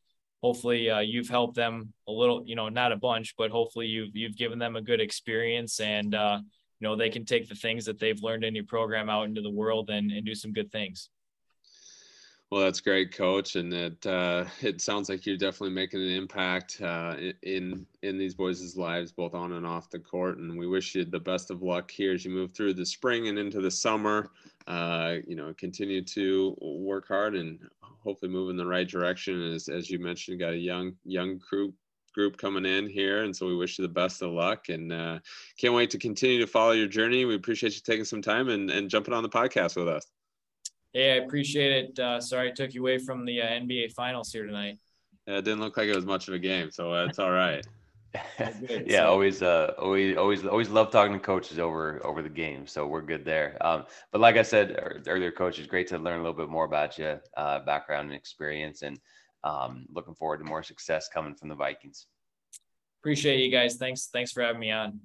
hopefully uh, you've helped them a little, you know, not a bunch, but hopefully you've you've given them a good experience and uh, you know they can take the things that they've learned in your program out into the world and, and do some good things. Well, that's great, Coach, and it uh, it sounds like you're definitely making an impact uh, in in these boys' lives, both on and off the court. And we wish you the best of luck here as you move through the spring and into the summer. Uh, you know, continue to work hard and hopefully move in the right direction. As as you mentioned, got a young young group group coming in here, and so we wish you the best of luck and uh, can't wait to continue to follow your journey. We appreciate you taking some time and and jumping on the podcast with us. Hey, I appreciate it. Uh, sorry I took you away from the uh, NBA Finals here tonight. Yeah, it didn't look like it was much of a game, so it's all right. yeah, always, uh, always, always, always love talking to coaches over over the game. So we're good there. Um, but like I said earlier, coach, it's great to learn a little bit more about you, uh, background and experience, and um, looking forward to more success coming from the Vikings. Appreciate you guys. Thanks. Thanks for having me on.